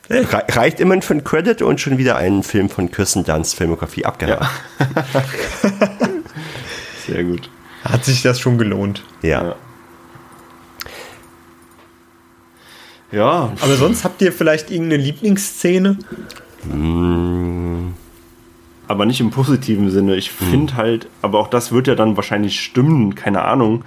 S4: Hey. Reicht immerhin für einen Credit und schon wieder einen Film von Kirsten Dunst Filmografie abgehakt. Ja.
S1: Sehr gut.
S3: Hat sich das schon gelohnt.
S4: Ja. ja.
S3: Ja. Aber sonst habt ihr vielleicht irgendeine Lieblingsszene?
S4: Mmh
S1: aber nicht im positiven Sinne. Ich mhm. finde halt, aber auch das wird ja dann wahrscheinlich stimmen, keine Ahnung,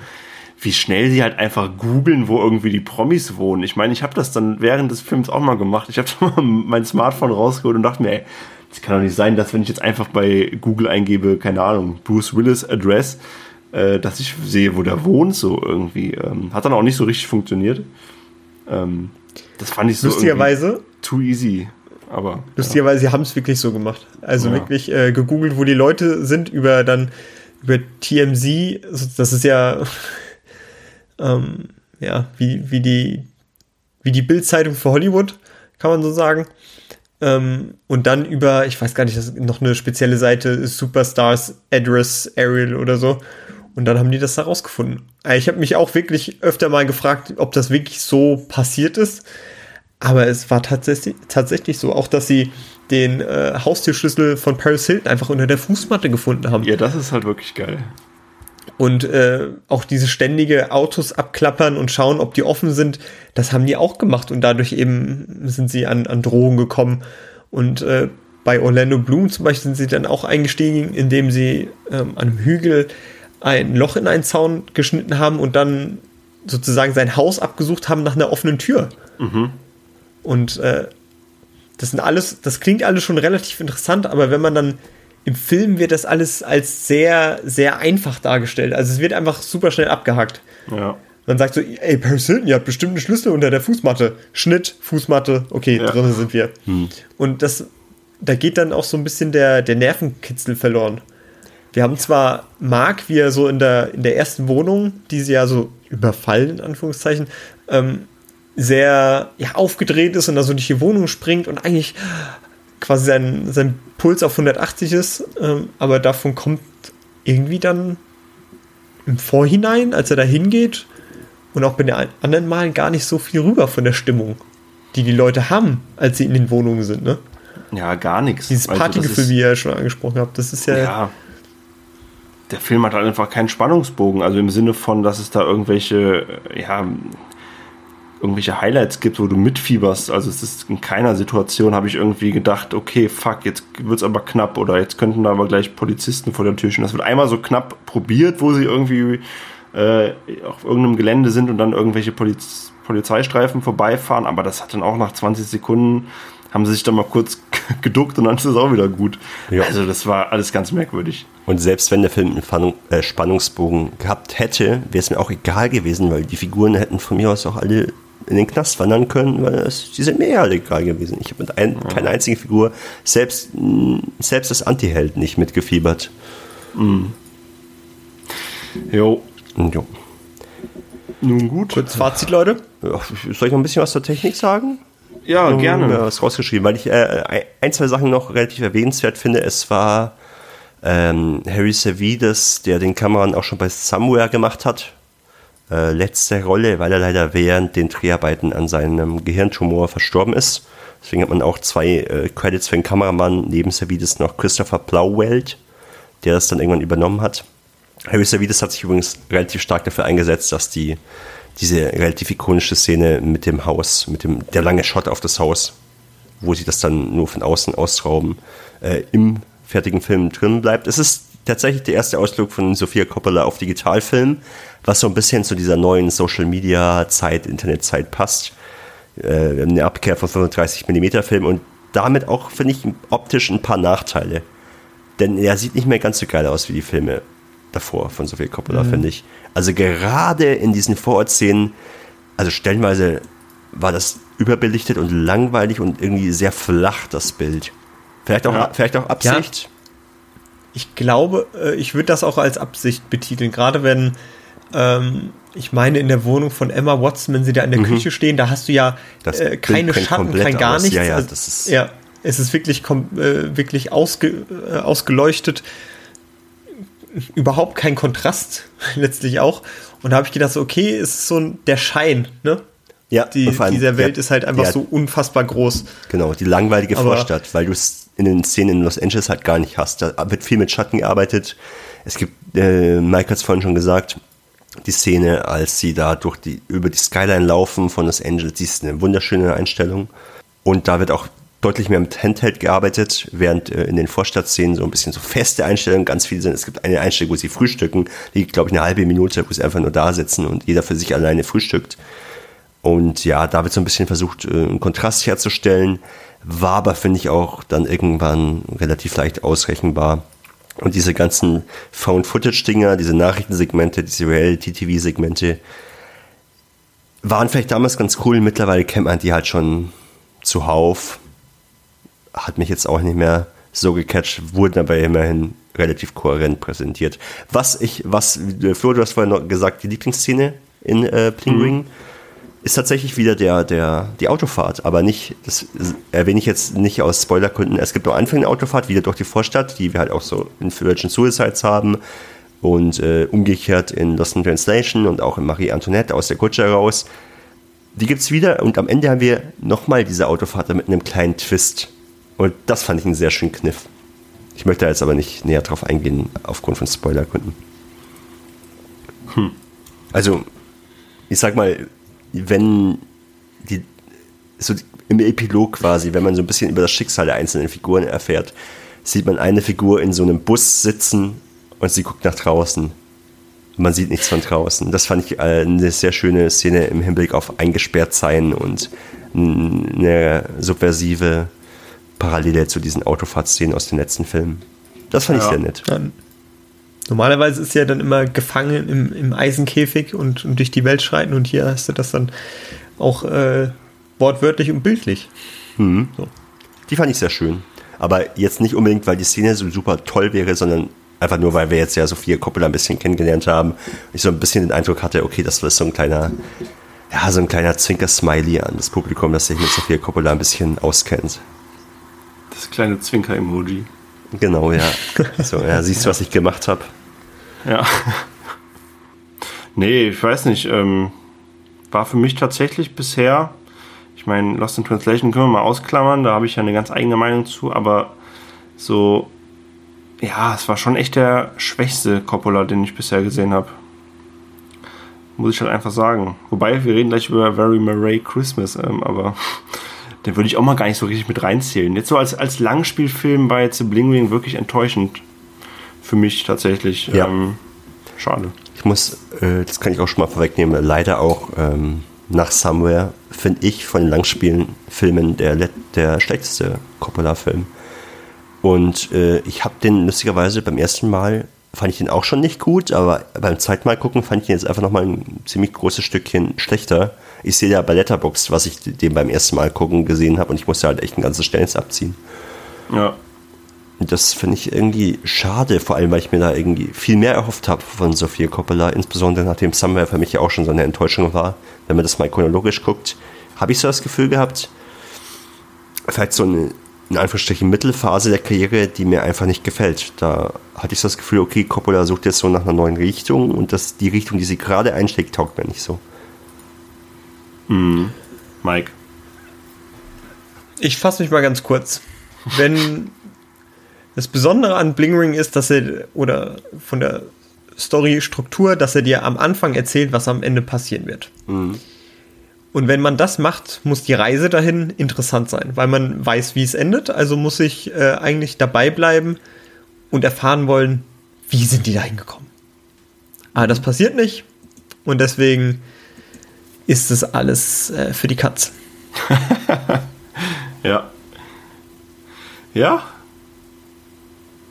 S1: wie schnell sie halt einfach googeln, wo irgendwie die Promis wohnen. Ich meine, ich habe das dann während des Films auch mal gemacht. Ich habe mal mein Smartphone rausgeholt und dachte mir, ey, das kann doch nicht sein, dass wenn ich jetzt einfach bei Google eingebe, keine Ahnung, Bruce Willis Address, äh, dass ich sehe, wo der wohnt, so irgendwie. Ähm, hat dann auch nicht so richtig funktioniert. Ähm, das fand ich so
S3: Lustigerweise
S1: too easy. Aber,
S3: Lustigerweise, ja. sie haben es wirklich so gemacht. Also ja. wirklich äh, gegoogelt, wo die Leute sind, über dann über TMZ, das ist ja, ähm, ja, wie, wie die, wie die Bildzeitung für Hollywood, kann man so sagen. Ähm, und dann über, ich weiß gar nicht, das ist noch eine spezielle Seite, Superstars Address Ariel oder so. Und dann haben die das da rausgefunden. Ich habe mich auch wirklich öfter mal gefragt, ob das wirklich so passiert ist. Aber es war tatsächlich, tatsächlich so, auch dass sie den äh, Haustürschlüssel von Paris Hilton einfach unter der Fußmatte gefunden haben.
S1: Ja, das ist halt wirklich geil.
S3: Und äh, auch diese ständige Autos abklappern und schauen, ob die offen sind, das haben die auch gemacht und dadurch eben sind sie an, an Drogen gekommen. Und äh, bei Orlando Bloom zum Beispiel sind sie dann auch eingestiegen, indem sie ähm, an einem Hügel ein Loch in einen Zaun geschnitten haben und dann sozusagen sein Haus abgesucht haben nach einer offenen Tür.
S1: Mhm.
S3: Und äh, das sind alles, das klingt alles schon relativ interessant, aber wenn man dann im Film wird das alles als sehr, sehr einfach dargestellt. Also es wird einfach super schnell abgehackt.
S1: Ja.
S3: Man sagt so, ey, Paris Hilton, ihr habt bestimmt einen Schlüssel unter der Fußmatte. Schnitt, Fußmatte, okay,
S1: Ja.
S3: drinnen sind wir.
S4: Hm.
S3: Und das, da geht dann auch so ein bisschen der, der Nervenkitzel verloren. Wir haben zwar Mark, wie er so in der, in der ersten Wohnung, die sie ja so überfallen, in Anführungszeichen, ähm, sehr ja, aufgedreht ist und da so durch die Wohnung springt und eigentlich quasi sein, sein Puls auf 180 ist, ähm, aber davon kommt irgendwie dann im Vorhinein, als er da hingeht und auch bei den anderen Malen gar nicht so viel rüber von der Stimmung, die die Leute haben, als sie in den Wohnungen sind. Ne?
S1: Ja, gar nichts.
S3: Dieses
S1: Also
S3: Partygefühl,
S1: ist-
S3: wie ihr schon angesprochen habt, das ist ja,
S1: Ja. Der Film hat halt einfach keinen Spannungsbogen, also im Sinne von, dass es da irgendwelche, ja, irgendwelche Highlights gibt, wo du mitfieberst. Also es ist in keiner Situation habe ich irgendwie gedacht, okay, fuck, jetzt wird's aber knapp oder jetzt könnten da aber gleich Polizisten vor der Tür stehen. Das wird einmal so knapp probiert, wo sie irgendwie äh, auf irgendeinem Gelände sind und dann irgendwelche Poliz Polizeistreifen vorbeifahren, aber das hat dann auch nach 20 Sekunden haben sie sich dann mal kurz geduckt und dann ist es auch wieder gut.
S4: Ja.
S1: Also das war alles ganz merkwürdig.
S4: Und selbst wenn der Film einen Spannung, äh, Spannungsbogen gehabt hätte, wäre es mir auch egal gewesen, weil die Figuren hätten von mir aus auch alle in den Knast wandern können, weil es, die sind mir ja egal gewesen. Ich habe mit ein, keiner einzigen Figur, selbst, mh, selbst das Anti-Held nicht mitgefiebert.
S1: Jo,
S4: Und jo.
S1: nun gut.
S3: kurz Fazit, Leute.
S4: Ja, Soll ich noch ein bisschen was zur Technik sagen?
S1: Ja,
S4: mir
S1: gerne.
S4: was rausgeschrieben, weil ich äh, ein, zwei Sachen noch relativ erwähnenswert finde. Es war ähm, Harry Savides, der den Kameramann auch schon bei Somewhere gemacht hat. Äh, letzte Rolle, weil er leider während den Dreharbeiten an seinem Gehirntumor verstorben ist. Deswegen hat man auch zwei äh, Credits für den Kameramann, neben Savides noch Christopher Blauwelt, der das dann irgendwann übernommen hat. Harry Savides hat sich übrigens relativ stark dafür eingesetzt, dass die diese relativ ikonische Szene mit dem Haus, mit dem der lange Shot auf das Haus, wo sie das dann nur von außen ausrauben, äh, im fertigen Film drin bleibt. Es ist tatsächlich der erste Ausflug von Sofia Coppola auf Digitalfilm, was so ein bisschen zu dieser neuen Social Media Zeit, Internetzeit passt. Äh, eine Abkehr von 35 mm Film und damit auch, finde ich, optisch ein paar Nachteile. Denn er sieht nicht mehr ganz so geil aus wie die Filme davor von Sofia Coppola, finde ich. Also gerade in diesen Vorortszenen, also stellenweise war das überbelichtet und langweilig und irgendwie sehr flach, das Bild. Vielleicht auch,
S1: Ja.
S4: vielleicht auch Absicht.
S3: Ich glaube, äh, ich würde das auch als Absicht betiteln. Gerade wenn, ähm, ich meine, in der Wohnung von Emma Watson, wenn sie da in der Küche stehen, da hast du ja
S4: Mhm.
S3: Äh, keine Schatten, kein gar
S4: aus.
S3: nichts.
S4: Ja, ja,
S3: Also,
S4: das ist-
S3: ja, es ist wirklich, äh, wirklich ausge äh, ausgeleuchtet. Überhaupt kein Kontrast, letztlich auch. Und da habe ich gedacht, so, okay, es ist so ein, der Schein, ne?
S4: Ja,
S3: Die,
S4: allem
S3: dieser Welt
S4: der-
S3: ist halt einfach
S4: der-
S3: so unfassbar groß.
S4: Genau, die langweilige
S3: Aber-
S4: Vorstadt, weil du es in den Szenen in Los Angeles halt gar nicht hast. Da wird viel mit Schatten gearbeitet. Es gibt, äh, Mike hat es vorhin schon gesagt, die Szene, als sie da durch die, über die Skyline laufen von Los Angeles, die ist eine wunderschöne Einstellung. Und da wird auch deutlich mehr mit Handheld gearbeitet, während äh, in den Vorstadtszenen so ein bisschen so feste Einstellungen ganz viel sind. Es gibt eine Einstellung, wo sie frühstücken, die, glaube ich, eine halbe Minute, wo sie einfach nur da sitzen und jeder für sich alleine frühstückt. Und ja, da wird so ein bisschen versucht, äh, einen Kontrast herzustellen, war aber, finde ich, auch dann irgendwann relativ leicht ausrechenbar. Und diese ganzen Found-Footage-Dinger, diese Nachrichtensegmente, diese Reality-TV-Segmente, waren vielleicht damals ganz cool. Mittlerweile kennt man die halt schon zuhauf. Hat mich jetzt auch nicht mehr so gecatcht, wurden aber immerhin relativ kohärent präsentiert. Was ich, was, Flo, du hast vorhin noch gesagt, die Lieblingsszene in äh, Bling Ring ist tatsächlich wieder der, der, die Autofahrt, aber nicht, das erwähne ich jetzt nicht aus Spoilergründen. Es gibt am Anfang eine Autofahrt wieder durch die Vorstadt, die wir halt auch so in Virgin Suicides haben und äh, umgekehrt in Lost in Translation und auch in Marie Antoinette aus der Kutsche raus. die gibt's wieder und am Ende haben wir nochmal diese Autofahrt mit einem kleinen Twist. Und das fand ich einen sehr schönen Kniff. Ich möchte jetzt aber nicht näher drauf eingehen, aufgrund von Spoilergründen. Hm. Also, ich sag mal, wenn die, so im Epilog quasi, wenn man so ein bisschen über das Schicksal der einzelnen Figuren erfährt, sieht man eine Figur in so einem Bus sitzen und sie guckt nach draußen. Man sieht nichts von draußen. Das fand ich äh, eine sehr schöne Szene im Hinblick auf eingesperrt sein und eine subversive Parallele zu diesen Autofahrtszenen aus den letzten Filmen. Das fand ja. ich sehr nett.
S3: Normalerweise ist sie ja dann immer gefangen im, im Eisenkäfig und, und, durch die Welt schreiten und hier hast du das dann auch äh, wortwörtlich und bildlich.
S4: Mhm. So. Die fand ich sehr schön. Aber jetzt nicht unbedingt, weil die Szene so super toll wäre, sondern einfach nur, weil wir jetzt ja Sophia Coppola ein bisschen kennengelernt haben. Ich so ein bisschen den Eindruck hatte, okay, das ist so ein kleiner, ja, so ein kleiner Zwinker-Smiley an das Publikum, das sich mit Sophia Coppola ein bisschen auskennt.
S1: Das kleine Zwinker-Emoji.
S4: Genau, ja. So, ja, siehst du, was ich gemacht habe?
S1: Ja. Nee, ich weiß nicht. Ähm, war für mich tatsächlich bisher ich meine, Lost in Translation können wir mal ausklammern, da habe ich ja eine ganz eigene Meinung zu, aber so, ja, es war schon echt der schwächste Coppola, den ich bisher gesehen habe. Muss ich halt einfach sagen. Wobei, wir reden gleich über Very Murray Christmas, ähm, aber den würde ich auch mal gar nicht so richtig mit reinzählen. Jetzt so als, als Langspielfilm war jetzt The Bling Ring wirklich enttäuschend. Für mich tatsächlich. Ja. Ähm, schade.
S4: Ich muss, äh, das kann ich auch schon mal vorwegnehmen, leider auch ähm, nach Somewhere finde ich von den Langspielen-Filmen der, der schlechteste Coppola-Film. Und äh, ich habe den lustigerweise beim ersten Mal, fand ich den auch schon nicht gut, aber beim zweiten Mal gucken fand ich den jetzt einfach nochmal ein ziemlich großes Stückchen schlechter. Ich sehe ja bei Letterboxd, was ich dem beim ersten Mal gucken gesehen habe und ich musste halt echt ein ganzes Stellen abziehen.
S1: Ja.
S4: Das finde ich irgendwie schade, vor allem weil ich mir da irgendwie viel mehr erhofft habe von Sophia Coppola, insbesondere nachdem Somewhere für mich ja auch schon so eine Enttäuschung war. Wenn man das mal chronologisch guckt, habe ich so das Gefühl gehabt, vielleicht so eine, in Anführungsstrichen, Mittelphase der Karriere, die mir einfach nicht gefällt. Da hatte ich so das Gefühl, okay, Coppola sucht jetzt so nach einer neuen Richtung und das, die Richtung, die sie gerade einschlägt, taugt mir nicht so.
S1: Mhm. Mike.
S3: Ich fasse mich mal ganz kurz. Wenn das Besondere an Bling Ring ist, dass er, oder von der Story-Struktur, dass er dir am Anfang erzählt, was am Ende passieren wird. Mhm. Und wenn man das macht, muss die Reise dahin interessant sein, weil man weiß, wie es endet. Also muss ich äh, eigentlich dabei bleiben und erfahren wollen, wie sind die da hingekommen. Aber das passiert nicht. Und deswegen ist es alles äh, für die Katz.
S1: ja. Ja,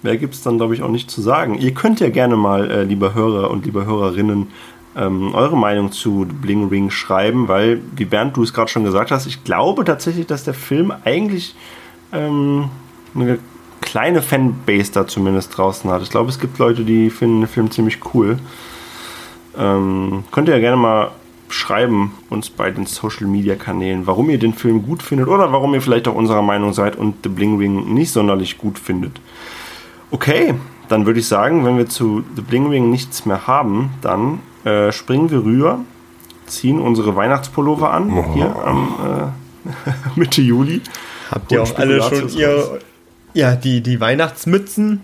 S1: Mehr gibt es dann, glaube ich, auch nicht zu sagen. Ihr könnt ja gerne mal, äh, liebe Hörer und liebe Hörerinnen, ähm, eure Meinung zu Bling Ring schreiben, weil, wie Bernd du es gerade schon gesagt hast, ich glaube tatsächlich, dass der Film eigentlich ähm, eine kleine Fanbase da zumindest draußen hat. Ich glaube, es gibt Leute, die finden den Film ziemlich cool. Ähm, könnt ihr ja gerne mal schreiben uns bei den Social Media Kanälen, warum ihr den Film gut findet oder warum ihr vielleicht auch unserer Meinung seid und The Bling Ring nicht sonderlich gut findet. Okay, dann würde ich sagen, wenn wir zu The Bling Ring nichts mehr haben, dann äh, springen wir rüber, ziehen unsere Weihnachtspullover an, oh. hier am äh, Mitte Juli.
S3: Habt ihr auch alle schon ihr, ja, die, die Weihnachtsmützen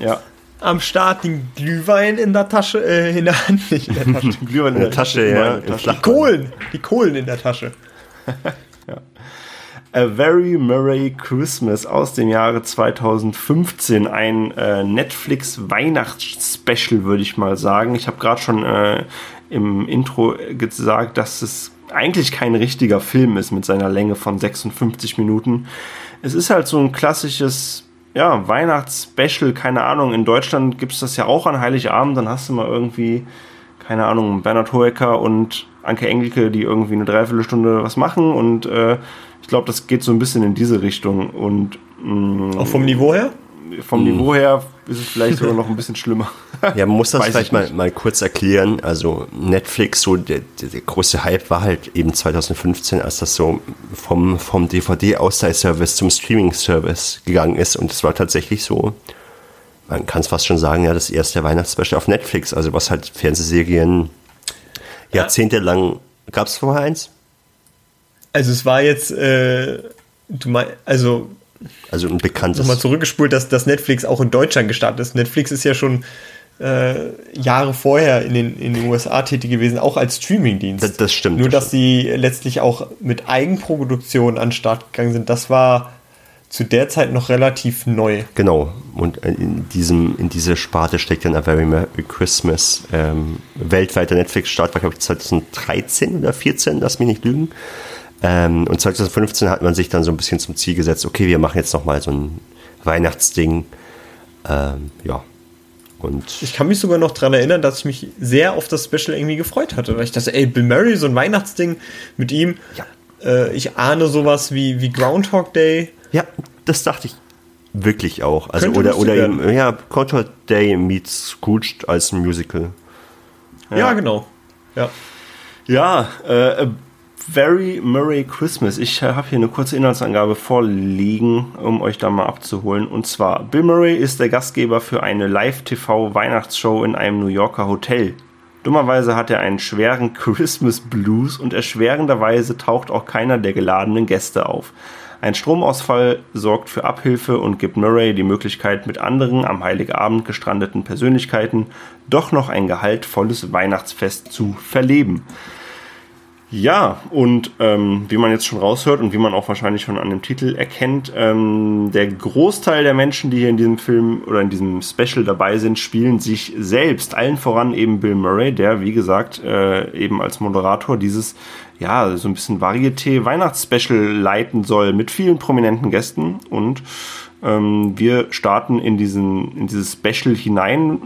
S1: ja.
S3: Am Start, den Glühwein in der Tasche, äh, in der Hand, nicht in der Tasche.
S4: Glühwein in der Tasche, ja.
S3: Die Kohlen, die Kohlen in der Tasche.
S1: ja. A Very Murray Christmas aus dem Jahre 2015. Ein äh, Netflix-Weihnachtsspecial, würde ich mal sagen. Ich habe gerade schon äh, im Intro gesagt, dass es eigentlich kein richtiger Film ist mit seiner Länge von 56 Minuten. Es ist halt so ein klassisches ja, Weihnachtsspecial, keine Ahnung. In Deutschland gibt es das ja auch an Heiligabend. Dann hast du mal irgendwie, keine Ahnung, Bernhard Hoeker und Anke Engelke, die irgendwie eine Dreiviertelstunde was machen und äh, ich glaube, das geht so ein bisschen in diese Richtung. Und,
S3: mh, mm, Auch vom Niveau her?
S1: Vom mhm. Niveau her ist es vielleicht sogar noch ein bisschen schlimmer.
S4: Ja, man muss das vielleicht mal, mal kurz erklären. Also Netflix, so der, der, der, große Hype war halt eben 2015, als das so vom, vom DVD-Ausleihservice zum Streaming-Service gegangen ist. Und es war tatsächlich so, man kann es fast schon sagen, ja, das erste Weihnachtsspecial auf Netflix. Also was halt Fernsehserien jahrzehntelang, gab es vorher eins?
S3: Also es war jetzt, äh, du mein, also
S4: Also ein bekanntes.
S3: nochmal zurückgespult, dass, dass Netflix auch in Deutschland gestartet ist. Netflix ist ja schon äh, Jahre vorher in den, in den USA tätig gewesen, auch als Streamingdienst.
S4: Das- das stimmt,
S3: Nur,
S4: das
S3: dass sie letztlich auch mit Eigenproduktion an den Start gegangen sind, das war zu der Zeit noch relativ neu.
S4: Genau. Und in, diesem, in dieser Sparte steckt dann A Very Merry Christmas. Ähm, weltweiter Netflix-Start war, glaube ich, 2013 oder 14, lass mich nicht lügen. Ähm, und 2015 hat man sich dann so ein bisschen zum Ziel gesetzt, okay, wir machen jetzt nochmal so ein Weihnachtsding. Ähm, ja. Und
S3: Ich kann mich sogar noch daran erinnern, dass ich mich sehr auf das Special irgendwie gefreut hatte. Weil ich dachte, ey, Bill Murray, so ein Weihnachtsding mit ihm.
S4: Ja.
S3: Äh, ich ahne sowas wie, wie Groundhog Day.
S4: ja, das dachte ich wirklich auch. Also
S3: Könnte
S4: oder, oder eben, ja, Contour Day meets Scrooge als Musical.
S3: Ja, genau. Ja.
S1: Ja, äh, A Very Merry Christmas. Ich habe hier eine kurze Inhaltsangabe vorliegen, um euch da mal abzuholen. Und zwar, Bill Murray ist der Gastgeber für eine Live-TV-Weihnachtsshow in einem New Yorker Hotel. Dummerweise hat er einen schweren Christmas Blues und erschwerenderweise taucht auch keiner der geladenen Gäste auf. Ein Stromausfall sorgt für Abhilfe und gibt Murray die Möglichkeit, mit anderen am Heiligabend gestrandeten Persönlichkeiten doch noch ein gehaltvolles Weihnachtsfest zu verleben. Ja, und ähm, wie man jetzt schon raushört und wie man auch wahrscheinlich schon an dem Titel erkennt, ähm, der Großteil der Menschen, die hier in diesem Film oder in diesem Special dabei sind, spielen sich selbst. Allen voran eben Bill Murray, der, wie gesagt, äh, eben als Moderator dieses, ja, so ein bisschen Varieté-Weihnachtsspecial leiten soll mit vielen prominenten Gästen. Und ähm, wir starten in, diesen, in dieses Special hinein,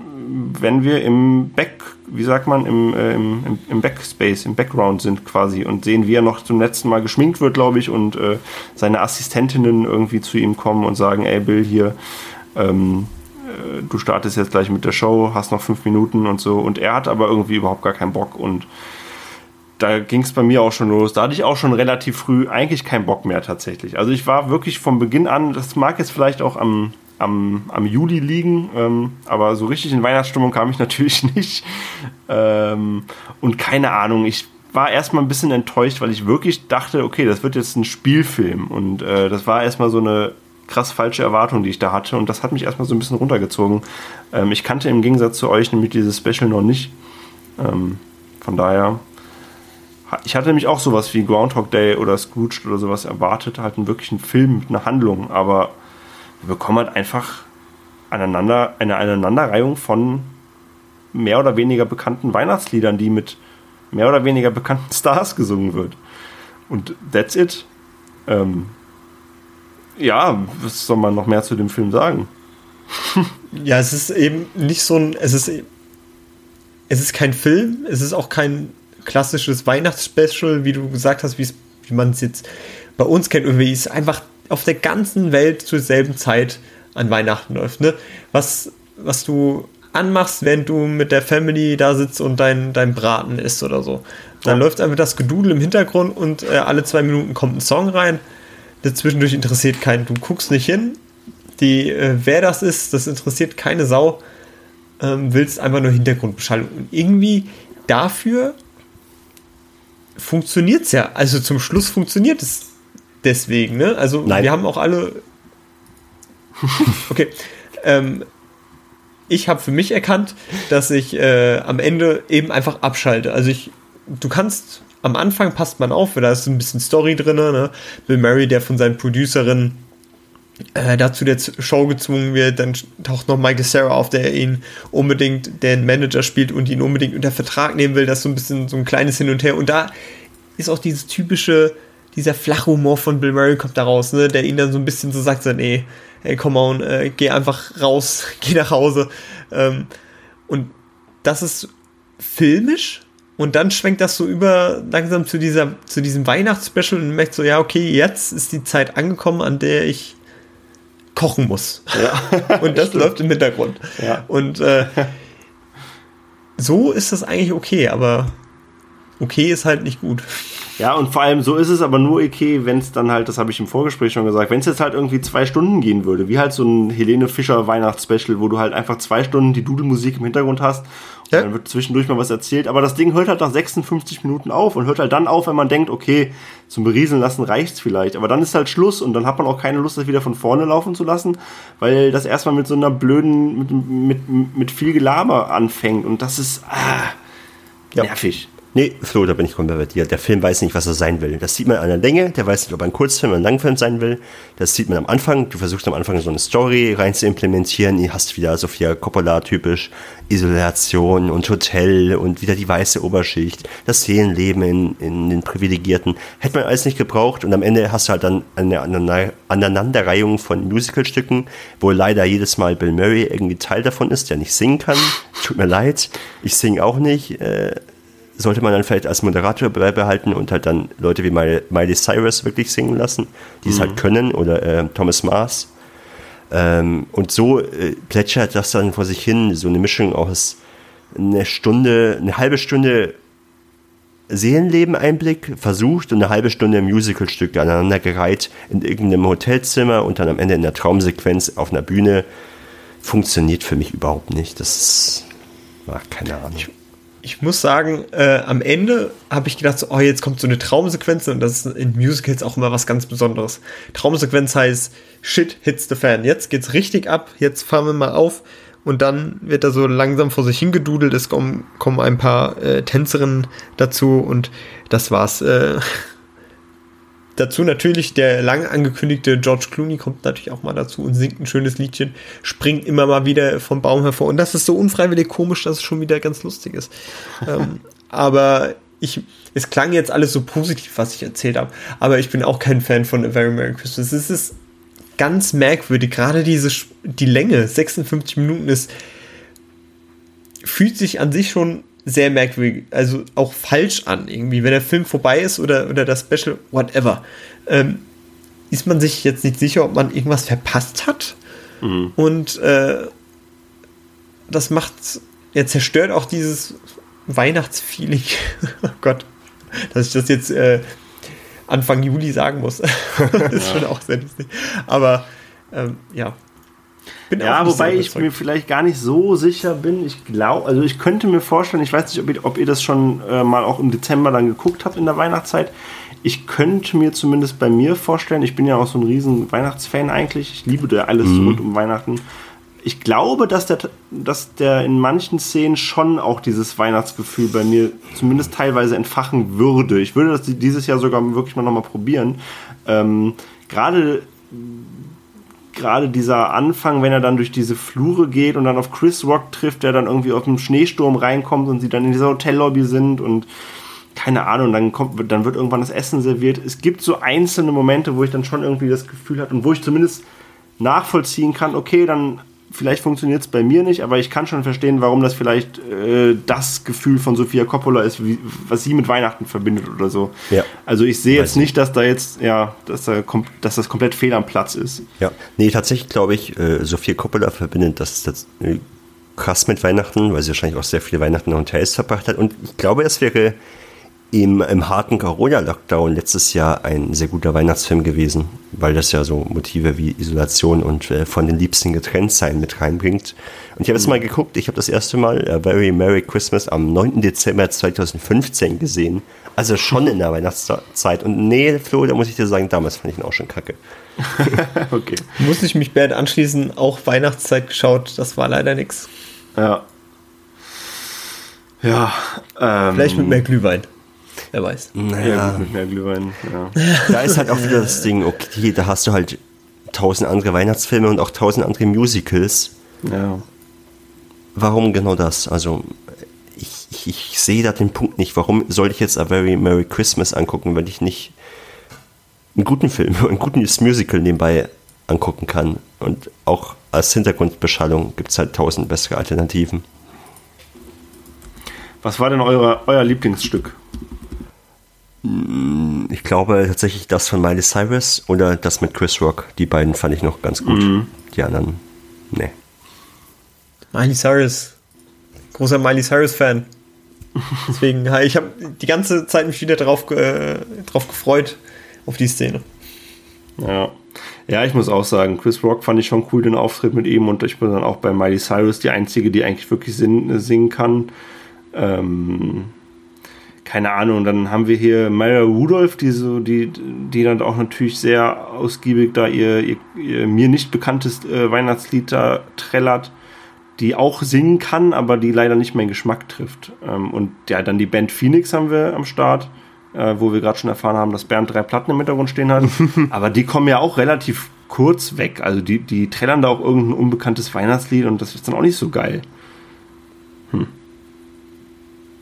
S1: wenn wir im Back, wie sagt man, im, äh, im, im, Backspace, im Background sind quasi und sehen, wie er noch zum letzten Mal geschminkt wird, glaube ich, und äh, seine Assistentinnen irgendwie zu ihm kommen und sagen, ey Bill, hier, ähm, äh, du startest jetzt gleich mit der Show, hast noch fünf Minuten und so. Und er hat aber irgendwie überhaupt gar keinen Bock und da ging es bei mir auch schon los. Da hatte ich auch schon relativ früh eigentlich keinen Bock mehr tatsächlich. Also ich war wirklich von Beginn an, das mag jetzt vielleicht auch am, am, am Juli liegen, ähm, aber so richtig in Weihnachtsstimmung kam ich natürlich nicht. Ähm, und keine Ahnung, ich war erstmal ein bisschen enttäuscht, weil ich wirklich dachte, okay, das wird jetzt ein Spielfilm. Und äh, das war erstmal so eine krass falsche Erwartung, die ich da hatte. Und das hat mich erstmal so ein bisschen runtergezogen. Ähm, ich kannte im Gegensatz zu euch nämlich dieses Special noch nicht. Ähm, von daher ich hatte nämlich auch sowas wie Groundhog Day oder Scrooge oder sowas erwartet, halt einen wirklichen Film mit einer Handlung, aber wir bekommen halt einfach aneinander, eine Aneinanderreihung von mehr oder weniger bekannten Weihnachtsliedern, die mit mehr oder weniger bekannten Stars gesungen wird. Und that's it. Ähm, ja, was soll man noch mehr zu dem Film sagen?
S3: Ja, es ist eben nicht so ein, es ist, es ist kein Film, es ist auch kein klassisches Weihnachtsspecial, wie du gesagt hast, wie man es jetzt bei uns kennt, irgendwie ist einfach auf der ganzen Welt zur selben Zeit an Weihnachten läuft, ne? Was, was du anmachst, wenn du mit der Family da sitzt und dein, dein Braten isst oder so. Dann
S1: Ja.
S3: läuft einfach das Gedudel im Hintergrund und äh, alle zwei Minuten kommt ein Song rein. Dazwischendurch interessiert keinen. Du guckst nicht hin. Die, äh, wer das ist, das interessiert keine Sau. Ähm, willst einfach nur Hintergrundbeschallung. Und irgendwie dafür funktioniert es ja. Also zum Schluss funktioniert es deswegen. Ne? Also
S4: Nein.
S3: wir haben auch alle. Okay. ähm, ich habe für mich erkannt, dass ich äh, am Ende eben einfach abschalte. Also ich, du kannst am Anfang passt man auf, weil da ist so ein bisschen Story drin. Ne? Bill Murray, der von seinen Producerinnen äh, dazu der Show gezwungen wird, dann taucht noch Michael Sarah auf, der ihn unbedingt den Manager spielt und ihn unbedingt unter Vertrag nehmen will. Das ist so ein bisschen so ein kleines Hin und Her. Und da ist auch dieses typische, dieser flache Humor von Bill Murray kommt da raus, ne? der ihn dann so ein bisschen so sagt, so, nee, ey, come on, äh, geh einfach raus, geh nach Hause. Ähm, und das ist filmisch und dann schwenkt das so über langsam zu dieser zu diesem Weihnachtsspecial und merkt so ja okay jetzt ist die Zeit angekommen an der ich kochen muss und das läuft im Hintergrund
S1: Ja.
S3: und äh, so ist das eigentlich okay aber okay ist halt nicht gut
S1: Ja, und vor allem so ist es aber nur okay, wenn es dann halt, das habe ich im Vorgespräch schon gesagt, wenn es jetzt halt irgendwie zwei Stunden gehen würde, wie halt so ein Helene Fischer Weihnachtsspecial, wo du halt einfach zwei Stunden die Dudelmusik im Hintergrund hast und
S3: Ja.
S1: dann wird zwischendurch mal was erzählt, aber das Ding hört halt nach 56 Minuten auf und hört halt dann auf, wenn man denkt, okay, zum Berieseln lassen reicht's vielleicht, aber dann ist halt Schluss und dann hat man auch keine Lust, das wieder von vorne laufen zu lassen, weil das erstmal mit so einer blöden, mit, mit, mit viel Gelaber anfängt und das ist ah,
S4: Ja. Nee, Flo, da bin ich komplett bei dir. Der Film weiß nicht, was er sein will. Das sieht man an der Länge, der weiß nicht, ob er ein Kurzfilm oder ein Langfilm sein will. Das sieht man am Anfang. Du versuchst am Anfang so eine Story rein zu implementieren. Ihr hast wieder Sophia Coppola typisch Isolation und Hotel und wieder die weiße Oberschicht, das Seelenleben in, in den Privilegierten. Hätte man alles nicht gebraucht und am Ende hast du halt dann eine Aneinander- Aneinanderreihung von Musicalstücken, wo leider jedes Mal Bill Murray irgendwie Teil davon ist, der nicht singen kann. Tut mir leid, ich singe auch nicht. Äh, sollte man dann vielleicht als Moderator beibehalten und halt dann Leute wie Miley, Cyrus wirklich singen lassen, die es halt können, oder äh, Thomas Mars. Ähm, und so äh, plätschert das dann vor sich hin, so eine Mischung aus eine Stunde, eine halbe Stunde Seelenleben-Einblick versucht und eine halbe Stunde Musicalstück aneinandergereiht in irgendeinem Hotelzimmer und dann am Ende in der Traumsequenz auf einer Bühne funktioniert für mich überhaupt nicht. Das ist, ach, keine Ahnung.
S3: Ich muss sagen, äh, am Ende habe ich gedacht, so, oh, jetzt kommt so eine Traumsequenz und das ist in Musicals auch immer was ganz Besonderes. Traumsequenz heißt, shit hits the fan. Jetzt geht's richtig ab, jetzt fahren wir mal auf und dann wird er so langsam vor sich hingedudelt, es kommen, kommen ein paar äh, Tänzerinnen dazu und das war's. Äh, Dazu natürlich der lang angekündigte George Clooney kommt natürlich auch mal dazu und singt ein schönes Liedchen, springt immer mal wieder vom Baum hervor. Und das ist so unfreiwillig komisch, dass es schon wieder ganz lustig ist. ähm, aber ich, es klang jetzt alles so positiv, was ich erzählt habe. Aber ich bin auch kein Fan von A Very Merry Christmas. Es ist ganz merkwürdig. Gerade diese, die Länge, 56 Minuten ist, fühlt sich an sich schon sehr merkwürdig, also auch falsch an irgendwie. Wenn der Film vorbei ist oder, oder das Special, whatever, ähm, ist man sich jetzt nicht sicher, ob man irgendwas verpasst hat. Und äh, das macht, er zerstört auch dieses Weihnachtsfeeling. oh Gott, dass ich das jetzt äh, Anfang Juli sagen muss. das ist schon auch sehr lustig. Aber ähm, ja. Bin
S1: Ja, wobei ich mir vielleicht gar nicht so sicher bin. Ich glaube, also ich könnte mir vorstellen, ich weiß nicht, ob ihr, ob ihr das schon äh, mal auch im Dezember dann geguckt habt in der Weihnachtszeit. Ich könnte mir zumindest bei mir vorstellen, ich bin ja auch so ein riesen Weihnachtsfan eigentlich. Ich liebe da alles rund um Weihnachten. Ich glaube, dass der, dass der in manchen Szenen schon auch dieses Weihnachtsgefühl bei mir zumindest teilweise entfachen würde. Ich würde das dieses Jahr sogar wirklich mal nochmal probieren. Ähm, Gerade gerade dieser Anfang, wenn er dann durch diese Flure geht und dann auf Chris Rock trifft, der dann irgendwie auf einen Schneesturm reinkommt und sie dann in dieser Hotellobby sind und keine Ahnung, dann kommt, dann wird irgendwann das Essen serviert. Es gibt so einzelne Momente, wo ich dann schon irgendwie das Gefühl hatte und wo ich zumindest nachvollziehen kann, okay, dann vielleicht funktioniert es bei mir nicht, aber ich kann schon verstehen, warum das vielleicht äh, das Gefühl von Sofia Coppola ist, wie, was sie mit Weihnachten verbindet oder so.
S4: Ja.
S1: Also ich sehe jetzt nicht, dass da jetzt, ja, dass, da dass das komplett fehl am Platz ist.
S4: Ja, nee, tatsächlich glaube ich, äh, Sophia Coppola verbindet das, das äh, krass mit Weihnachten, weil sie wahrscheinlich auch sehr viele Weihnachten in Hotels verbracht hat. Und ich glaube, es wäre im, im harten Corona-Lockdown letztes Jahr ein sehr guter Weihnachtsfilm gewesen, weil das ja so Motive wie Isolation und äh, von den Liebsten getrennt sein mit reinbringt. Und ich habe jetzt mal geguckt, ich habe das erste Mal A Very Merry Christmas am 9. Dezember 2015 gesehen. Also schon in der Weihnachtszeit. Und nee, Flo, da muss ich dir sagen, damals fand ich ihn auch schon kacke.
S1: Okay.
S3: Muss ich mich Bert anschließen, auch Weihnachtszeit geschaut, das war leider nix.
S1: Ja. Ja. Ähm,
S3: Vielleicht mit mehr Glühwein. Wer weiß.
S1: Ja, gut, mit mehr Glühwein. Ja.
S4: Da ist halt auch wieder das Ding, okay, da hast du halt tausend andere Weihnachtsfilme und auch tausend andere Musicals.
S1: ja.
S4: Warum genau das? Also, ich, ich, ich sehe da den Punkt nicht. Warum soll ich jetzt A Very Merry Christmas angucken, wenn ich nicht einen guten Film, ein gutes Musical nebenbei angucken kann? Und auch als Hintergrundbeschallung gibt es halt tausend bessere Alternativen.
S1: Was war denn eure, euer Lieblingsstück?
S4: Ich glaube tatsächlich das von Miley Cyrus oder das mit Chris Rock. Die beiden fand ich noch ganz gut. Die anderen, nee.
S3: Miley Cyrus. Großer Miley Cyrus-Fan. Deswegen, ich habe die ganze Zeit mich wieder drauf, äh, drauf gefreut, auf die Szene.
S1: Ja. Ja, ich muss auch sagen, Chris Rock fand ich schon cool, den Auftritt mit ihm und ich bin dann auch bei Miley Cyrus die einzige, die eigentlich wirklich singen, singen kann. Ähm, keine Ahnung, dann haben wir hier Maya Rudolph, die, so, die, die dann auch natürlich sehr ausgiebig da ihr, ihr, ihr mir nicht bekanntes äh, Weihnachtslied da trällert, die auch singen kann, aber die leider nicht meinen Geschmack trifft. Ähm, und ja, dann die Band Phoenix haben wir am Start, äh, wo wir gerade schon erfahren haben, dass Bernd drei Platten im Hintergrund stehen hat. aber die kommen ja auch relativ kurz weg. Also die, die trällern da auch irgendein unbekanntes Weihnachtslied und das ist dann auch nicht so geil. Hm.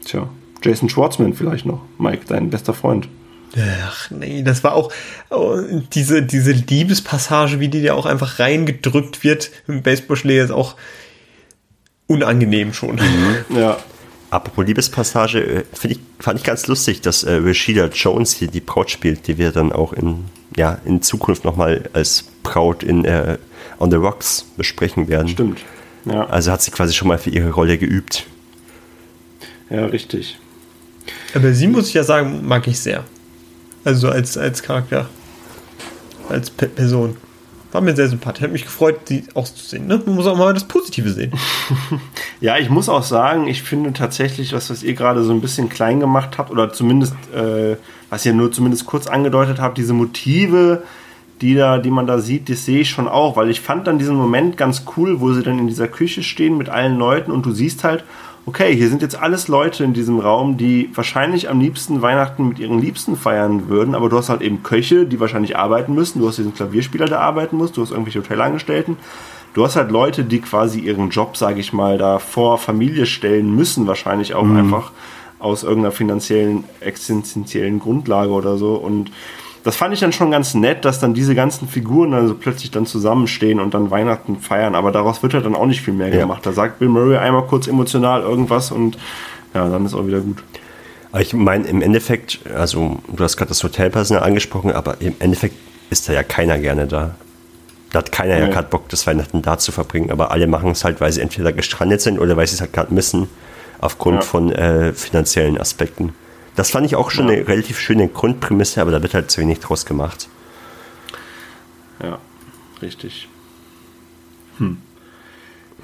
S1: Tja. Jason Schwartzman vielleicht noch. Mike, dein bester Freund.
S3: Ach nee, das war auch oh, diese, diese Liebespassage, wie die ja auch einfach reingedrückt wird im Baseballschläger, ist auch unangenehm schon.
S4: Mhm. Ja. Apropos Liebespassage, äh, ich, fand ich ganz lustig, dass äh, Rashida Jones hier die Braut spielt, die wir dann auch in, ja, in Zukunft nochmal als Braut in äh, On the Rocks besprechen werden.
S1: Stimmt.
S4: Ja. Also hat sie quasi schon mal für ihre Rolle geübt.
S1: Ja, richtig.
S3: Aber sie muss ich ja sagen, mag ich sehr. Also als, als Charakter. Als P Person. War mir sehr sympathisch. Hat mich gefreut, sie auch zu sehen. Ne? Man muss auch mal das Positive sehen.
S1: ja, ich muss auch sagen, ich finde tatsächlich, was, was ihr gerade so ein bisschen klein gemacht habt, oder zumindest, äh, was ihr nur zumindest kurz angedeutet habt, diese Motive, die, da, die man da sieht, das sehe ich schon auch, weil ich fand dann diesen Moment ganz cool, wo sie dann in dieser Küche stehen mit allen Leuten und du siehst halt, okay, hier sind jetzt alles Leute in diesem Raum, die wahrscheinlich am liebsten Weihnachten mit ihren Liebsten feiern würden, aber du hast halt eben Köche, die wahrscheinlich arbeiten müssen, du hast diesen Klavierspieler, der arbeiten muss, du hast irgendwelche Hotelangestellten, du hast halt Leute, die quasi ihren Job, sage ich mal, da vor Familie stellen müssen, wahrscheinlich auch mhm. einfach aus irgendeiner finanziellen, existenziellen Grundlage oder so und das fand ich dann schon ganz nett, dass dann diese ganzen Figuren dann so plötzlich dann zusammenstehen und dann Weihnachten feiern. Aber daraus wird halt dann auch nicht viel mehr ja. gemacht. Da sagt Bill Murray einmal kurz emotional irgendwas und ja, dann ist auch wieder gut.
S4: Aber ich meine, im Endeffekt, also du hast gerade das Hotelpersonal angesprochen, aber im Endeffekt ist da ja keiner gerne da. Da hat keiner ja, ja gerade Bock, das Weihnachten da zu verbringen, aber alle machen es halt, weil sie entweder gestrandet sind oder weil sie es halt gerade müssen, aufgrund ja. von äh, finanziellen Aspekten. Das fand ich auch schon ja. eine relativ schöne Grundprämisse, aber da wird halt zu wenig draus gemacht.
S1: Ja, richtig. Hm.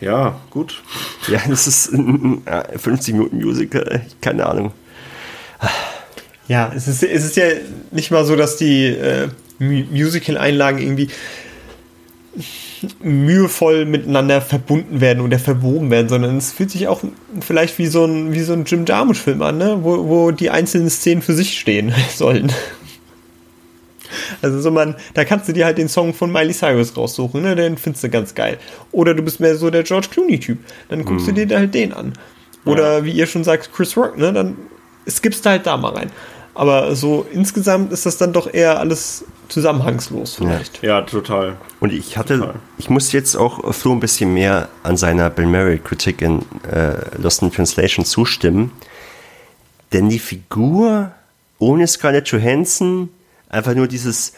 S1: Ja, gut.
S4: Ja, das ist ein 50 Minuten Musical, keine Ahnung.
S3: Ja, es ist, es ist ja nicht mal so, dass die äh, Musical-Einlagen irgendwie mühevoll miteinander verbunden werden oder verwoben werden, sondern es fühlt sich auch vielleicht wie so ein, wie so ein Jim Jarmusch-Film an, ne? wo, wo die einzelnen Szenen für sich stehen sollen. Also so man, da kannst du dir halt den Song von Miley Cyrus raussuchen, ne? Den findest du ganz geil. Oder du bist mehr so der George Clooney-Typ, dann guckst hm. du dir halt den an. Oder ja. wie ihr schon sagt, Chris Rock, ne? Dann skippst du halt da mal rein. Aber so insgesamt ist das dann doch eher alles zusammenhangslos vielleicht.
S1: Ja, ja total.
S4: Und ich hatte, total. ich muss jetzt auch Flo ein bisschen mehr an seiner Bill Murray Kritik in äh, Lost in Translation zustimmen. Denn die Figur ohne Scarlett Johansson, einfach nur dieses,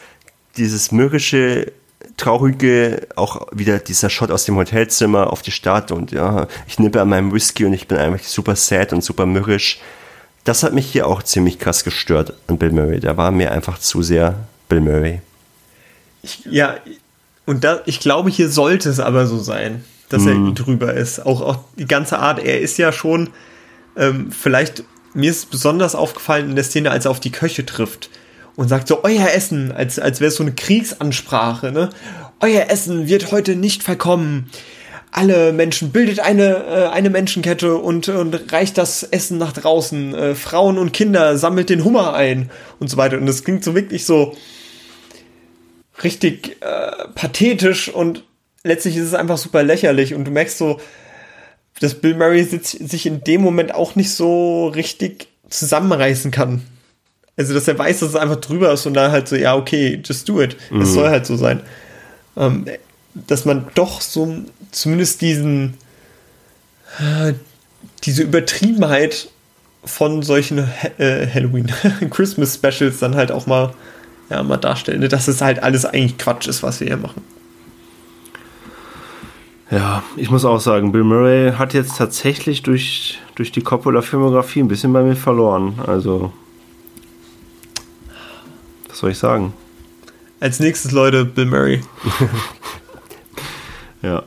S4: dieses mürrische, traurige, auch wieder dieser Shot aus dem Hotelzimmer auf die Stadt und ja, ich nippe an meinem Whisky und ich bin einfach super sad und super mürrisch das hat mich hier auch ziemlich krass gestört an Bill Murray. Der war mir einfach zu sehr Bill Murray.
S3: Ich, ja, und da, ich glaube, hier sollte es aber so sein, dass mm. er mhm. drüber ist. Auch, auch die ganze Art, er ist ja schon, ähm, vielleicht, mir ist besonders aufgefallen in der Szene, als er auf die Köche trifft und sagt so, euer Essen, als, als wäre es so eine Kriegsansprache, ne? Euer Essen wird heute nicht verkommen alle Menschen, bildet eine, äh, eine Menschenkette und, und reicht das Essen nach draußen. Äh, Frauen und Kinder sammelt den Hummer ein und so weiter. Und das klingt so wirklich so richtig äh, pathetisch und letztlich ist es einfach super lächerlich und du merkst so, dass Bill Murray sich in dem Moment auch nicht so richtig zusammenreißen kann. Also, dass er weiß, dass es einfach drüber ist und dann halt so, ja, okay, just do it. Es mhm. soll halt so sein. Ähm, dass man doch so zumindest diesen, äh, diese Übertriebenheit von solchen äh, Halloween Christmas Specials dann halt auch mal, ja, mal darstellen, ne? dass es halt alles eigentlich Quatsch ist, was wir hier machen.
S1: Ja, ich muss auch sagen, Bill Murray hat jetzt tatsächlich durch, durch die Coppola-Filmografie ein bisschen bei mir verloren. Also, was soll ich sagen?
S3: Als nächstes, Leute, Bill Murray.
S1: ja.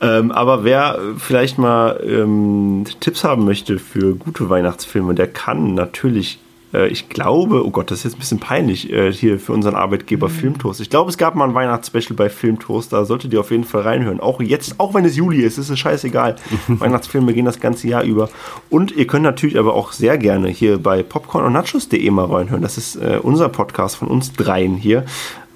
S1: Ähm, aber wer vielleicht mal ähm, Tipps haben möchte für gute Weihnachtsfilme, der kann natürlich äh, ich glaube, oh Gott, das ist jetzt ein bisschen peinlich äh, hier für unseren Arbeitgeber mhm. Filmtoast. Ich glaube, es gab mal ein Weihnachtsspecial bei Filmtoast, da solltet ihr auf jeden Fall reinhören. Auch jetzt, auch wenn es Juli ist, ist es scheißegal. Weihnachtsfilme gehen das ganze Jahr über. Und ihr könnt natürlich aber auch sehr gerne hier bei popcorn und nachos.de mal reinhören. Das ist äh, unser Podcast von uns dreien hier.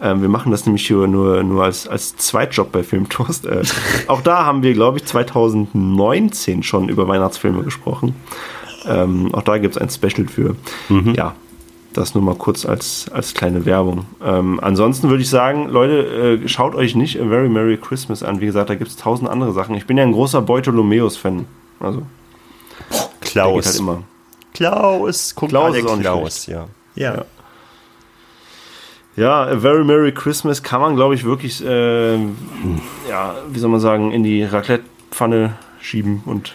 S1: Ähm, wir machen das nämlich hier nur, nur als, als Zweitjob bei Filmtoast. Äh, auch da haben wir, glaube ich, 2019 schon über Weihnachtsfilme gesprochen. Ähm, auch da gibt es ein Special für. Mhm. Ja, das nur mal kurz als, als kleine Werbung. Ähm, ansonsten würde ich sagen, Leute, äh, schaut euch nicht A Very Merry Christmas an. Wie gesagt, da gibt es tausend andere Sachen. Ich bin ja ein großer Beutolomeus-Fan. Also,
S4: Klaus.
S1: Halt immer.
S4: Klaus,
S1: guck Klaus
S4: ist
S1: auch
S4: Klaus, ja.
S1: ja. ja. Ja, A Very Merry Christmas kann man, glaube ich, wirklich, äh, ja, wie soll man sagen, in die Raclette-Pfanne schieben und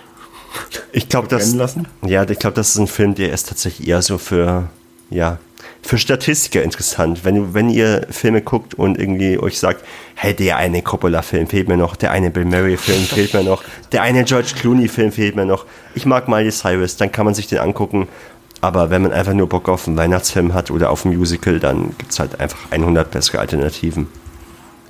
S4: ich glaube, das.
S1: Lassen?
S4: Ja, ich glaube, das ist ein Film, der ist tatsächlich eher so für, ja, für Statistiker interessant. Wenn, wenn ihr Filme guckt und irgendwie euch sagt, hey, der eine Coppola-Film fehlt mir noch, der eine Bill Murray-Film fehlt mir noch, der eine George Clooney-Film fehlt mir noch, ich mag Miley Cyrus, dann kann man sich den angucken. Aber wenn man einfach nur Bock auf einen Weihnachtsfilm hat oder auf ein Musical, dann gibt es halt einfach 100 bessere Alternativen.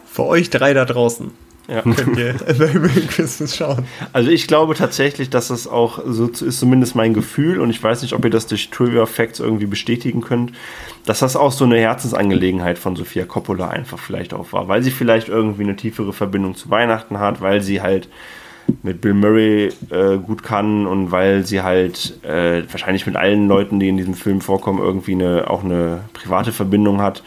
S3: Für euch drei da draußen. Ja. Könnt ihr Christmas schauen.
S1: Also ich glaube tatsächlich, dass das auch so ist zumindest mein Gefühl und ich weiß nicht, ob ihr das durch Trivia Facts irgendwie bestätigen könnt, dass das auch so eine Herzensangelegenheit von Sofia Coppola einfach vielleicht auch war, weil sie vielleicht irgendwie eine tiefere Verbindung zu Weihnachten hat, weil sie halt mit Bill Murray äh, gut kann und weil sie halt äh, wahrscheinlich mit allen Leuten, die in diesem Film vorkommen, irgendwie eine, auch eine private Verbindung hat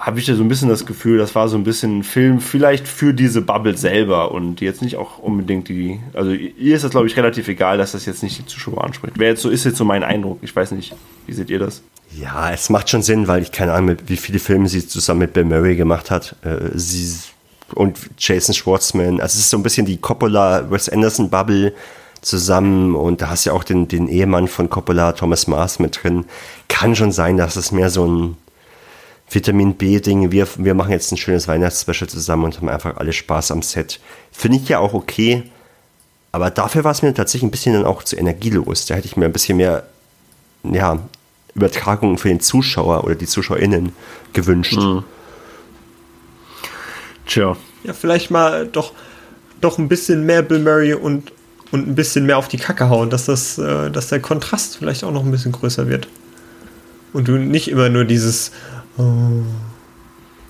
S1: habe ich da so ein bisschen das Gefühl, das war so ein bisschen ein Film vielleicht für diese Bubble selber und jetzt nicht auch unbedingt die, also ihr ist das glaube ich relativ egal, dass das jetzt nicht die Zuschauer anspricht. Wer jetzt so ist jetzt so mein Eindruck, ich weiß nicht, wie seht ihr das?
S4: Ja, es macht schon Sinn, weil ich keine Ahnung, wie viele Filme sie zusammen mit Bill Murray gemacht hat. Äh, sie und Jason Schwartzman. Also es ist so ein bisschen die Coppola Wes Anderson Bubble zusammen und da hast du ja auch den, den Ehemann von Coppola, Thomas Mars mit drin. Kann schon sein, dass es mehr so ein Vitamin B-Ding, wir, wir machen jetzt ein schönes Weihnachtsspecial zusammen und haben einfach alle Spaß am Set. Finde ich ja auch okay, aber dafür war es mir tatsächlich ein bisschen dann auch zu energielos. Da hätte ich mir ein bisschen mehr, ja, Übertragungen für den Zuschauer oder die ZuschauerInnen gewünscht. Mhm.
S3: Tja. Ja, vielleicht mal doch, doch ein bisschen mehr Bill Murray und, und ein bisschen mehr auf die Kacke hauen, dass, das, äh, dass der Kontrast vielleicht auch noch ein bisschen größer wird. Und du nicht immer nur dieses.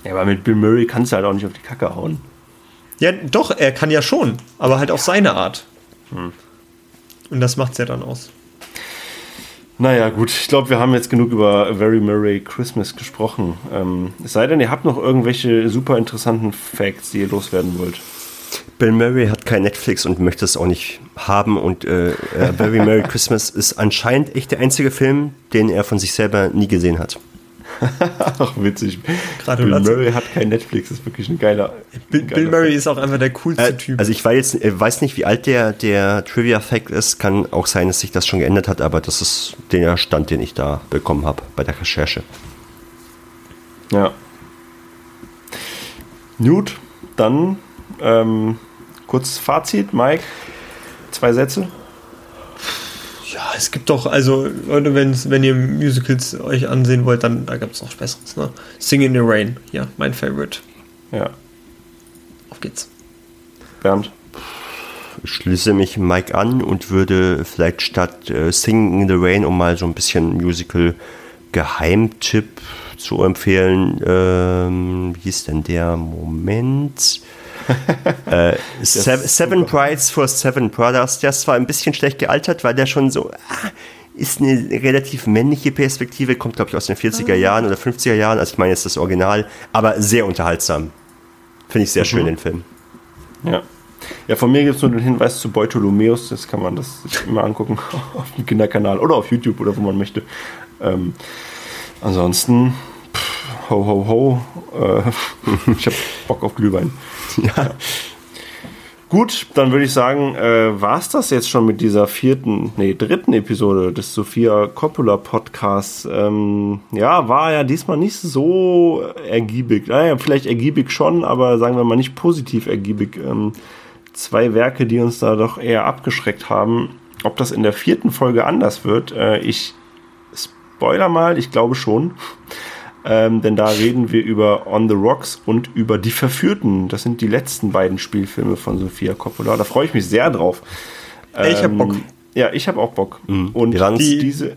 S1: Ja, aber mit Bill Murray kannst du halt auch nicht auf die Kacke hauen.
S3: Ja, doch, er kann ja schon, aber halt auf seine Art. Hm. Und das macht's ja dann aus.
S1: Naja, gut, ich glaube, wir haben jetzt genug über A Very Murray Christmas gesprochen. Ähm, es sei denn, ihr habt noch irgendwelche super interessanten Facts, die ihr loswerden wollt.
S4: Bill Murray hat kein Netflix und möchte es auch nicht haben. Und äh, A Very Merry Christmas ist anscheinend echt der einzige Film, den er von sich selber nie gesehen hat.
S1: Ach, witzig. Bill Murray hat kein Netflix, das ist wirklich ein geiler.
S3: Bill, Bill Murray ist auch einfach der coolste äh, Typ.
S4: Also ich weiß, jetzt, weiß nicht, wie alt der, der Trivia-Fact ist. Kann auch sein, dass sich das schon geändert hat, aber das ist der Stand, den ich da bekommen habe bei der Recherche.
S1: Ja. Gut, dann ähm, kurzes Fazit, Mike. Zwei Sätze.
S3: Ja, es gibt doch, also Leute, wenn ihr Musicals euch ansehen wollt, dann da gibt es noch Besseres. Ne? Sing in the Rain, ja, mein Favorite.
S1: Ja.
S3: Auf geht's.
S1: Bernd?
S4: Ich schließe mich Mike an und würde vielleicht statt äh, Sing in the Rain, um mal so ein bisschen Musical Geheimtipp zu empfehlen, ähm, wie ist denn der Moment? äh, Seven, Seven Brides for Seven Brothers, der ist zwar ein bisschen schlecht gealtert, weil der schon so ah, ist eine relativ männliche Perspektive, kommt glaube ich aus den 40er ah. Jahren oder 50er Jahren, also ich meine jetzt das Original, aber sehr unterhaltsam. Finde ich sehr mhm. schön, den Film.
S1: Ja. Ja, von mir gibt es nur den Hinweis zu Beutolomeus, das kann man das immer angucken auf dem Kinderkanal oder auf YouTube oder wo man möchte. Ähm, ansonsten, ho ho ho, äh, ich habe Bock auf Glühwein. Ja. Gut, dann würde ich sagen, äh, war es das jetzt schon mit dieser vierten, nee, dritten Episode des Sophia Coppola Podcasts. Ähm, ja, war ja diesmal nicht so ergiebig. Naja, vielleicht ergiebig schon, aber sagen wir mal nicht positiv ergiebig. Ähm, zwei Werke, die uns da doch eher abgeschreckt haben. Ob das in der vierten Folge anders wird, äh, ich spoiler mal, ich glaube schon. Ähm, denn da reden wir über On the Rocks und über Die Verführten. Das sind die letzten beiden Spielfilme von Sofia Coppola. Da freue ich mich sehr drauf.
S3: Ähm, ich habe Bock.
S1: Ja, ich habe auch Bock.
S4: Mhm.
S1: Und
S4: Wir waren's-
S1: die, diese.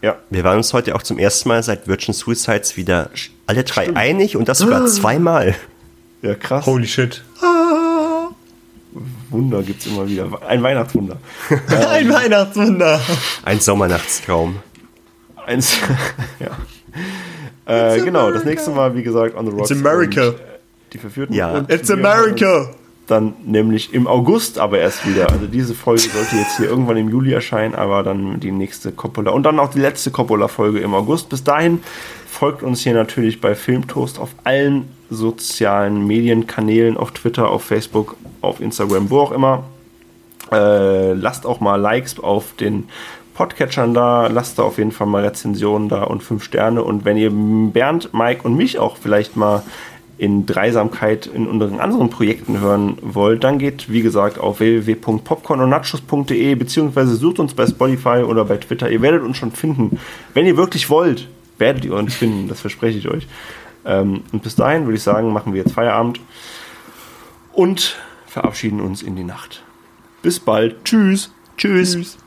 S1: Ja,
S4: Wir waren uns heute auch zum ersten Mal seit Virgin Suicides wieder alle drei einig und das sogar zweimal.
S1: ja, krass.
S3: Holy shit.
S1: Wunder gibt's immer wieder. Ein Weihnachtswunder.
S3: Ein Weihnachtswunder.
S4: Ein Sommernachtstraum.
S1: Eins. ja. Äh, genau, das nächste Mal, wie gesagt, On the Rocks.
S3: America.
S1: Und, äh, die Verführten.
S4: Ja.
S1: Und
S3: It's America.
S1: Dann nämlich im August aber erst wieder. Also diese Folge sollte jetzt hier irgendwann im Juli erscheinen, aber dann die nächste Coppola. Und dann auch die letzte Coppola-Folge im August. Bis dahin folgt uns hier natürlich bei Filmtoast auf allen sozialen Medienkanälen, auf Twitter, auf Facebook, auf Instagram, wo auch immer. Äh, lasst auch mal Likes auf den Podcatchern da, lasst da auf jeden Fall mal Rezensionen da und fünf Sterne. Und wenn ihr Bernd, Mike und mich auch vielleicht mal in Dreisamkeit in unseren anderen Projekten hören wollt, dann geht, wie gesagt, auf www.popcornundnachos.de beziehungsweise sucht uns bei Spotify oder bei Twitter. Ihr werdet uns schon finden. Wenn ihr wirklich wollt, werdet ihr uns finden, das verspreche ich euch. Ähm, und bis dahin würde ich sagen, machen wir jetzt Feierabend und verabschieden uns in die Nacht. Bis bald. Tschüss.
S4: Tschüss.
S1: Tschüss.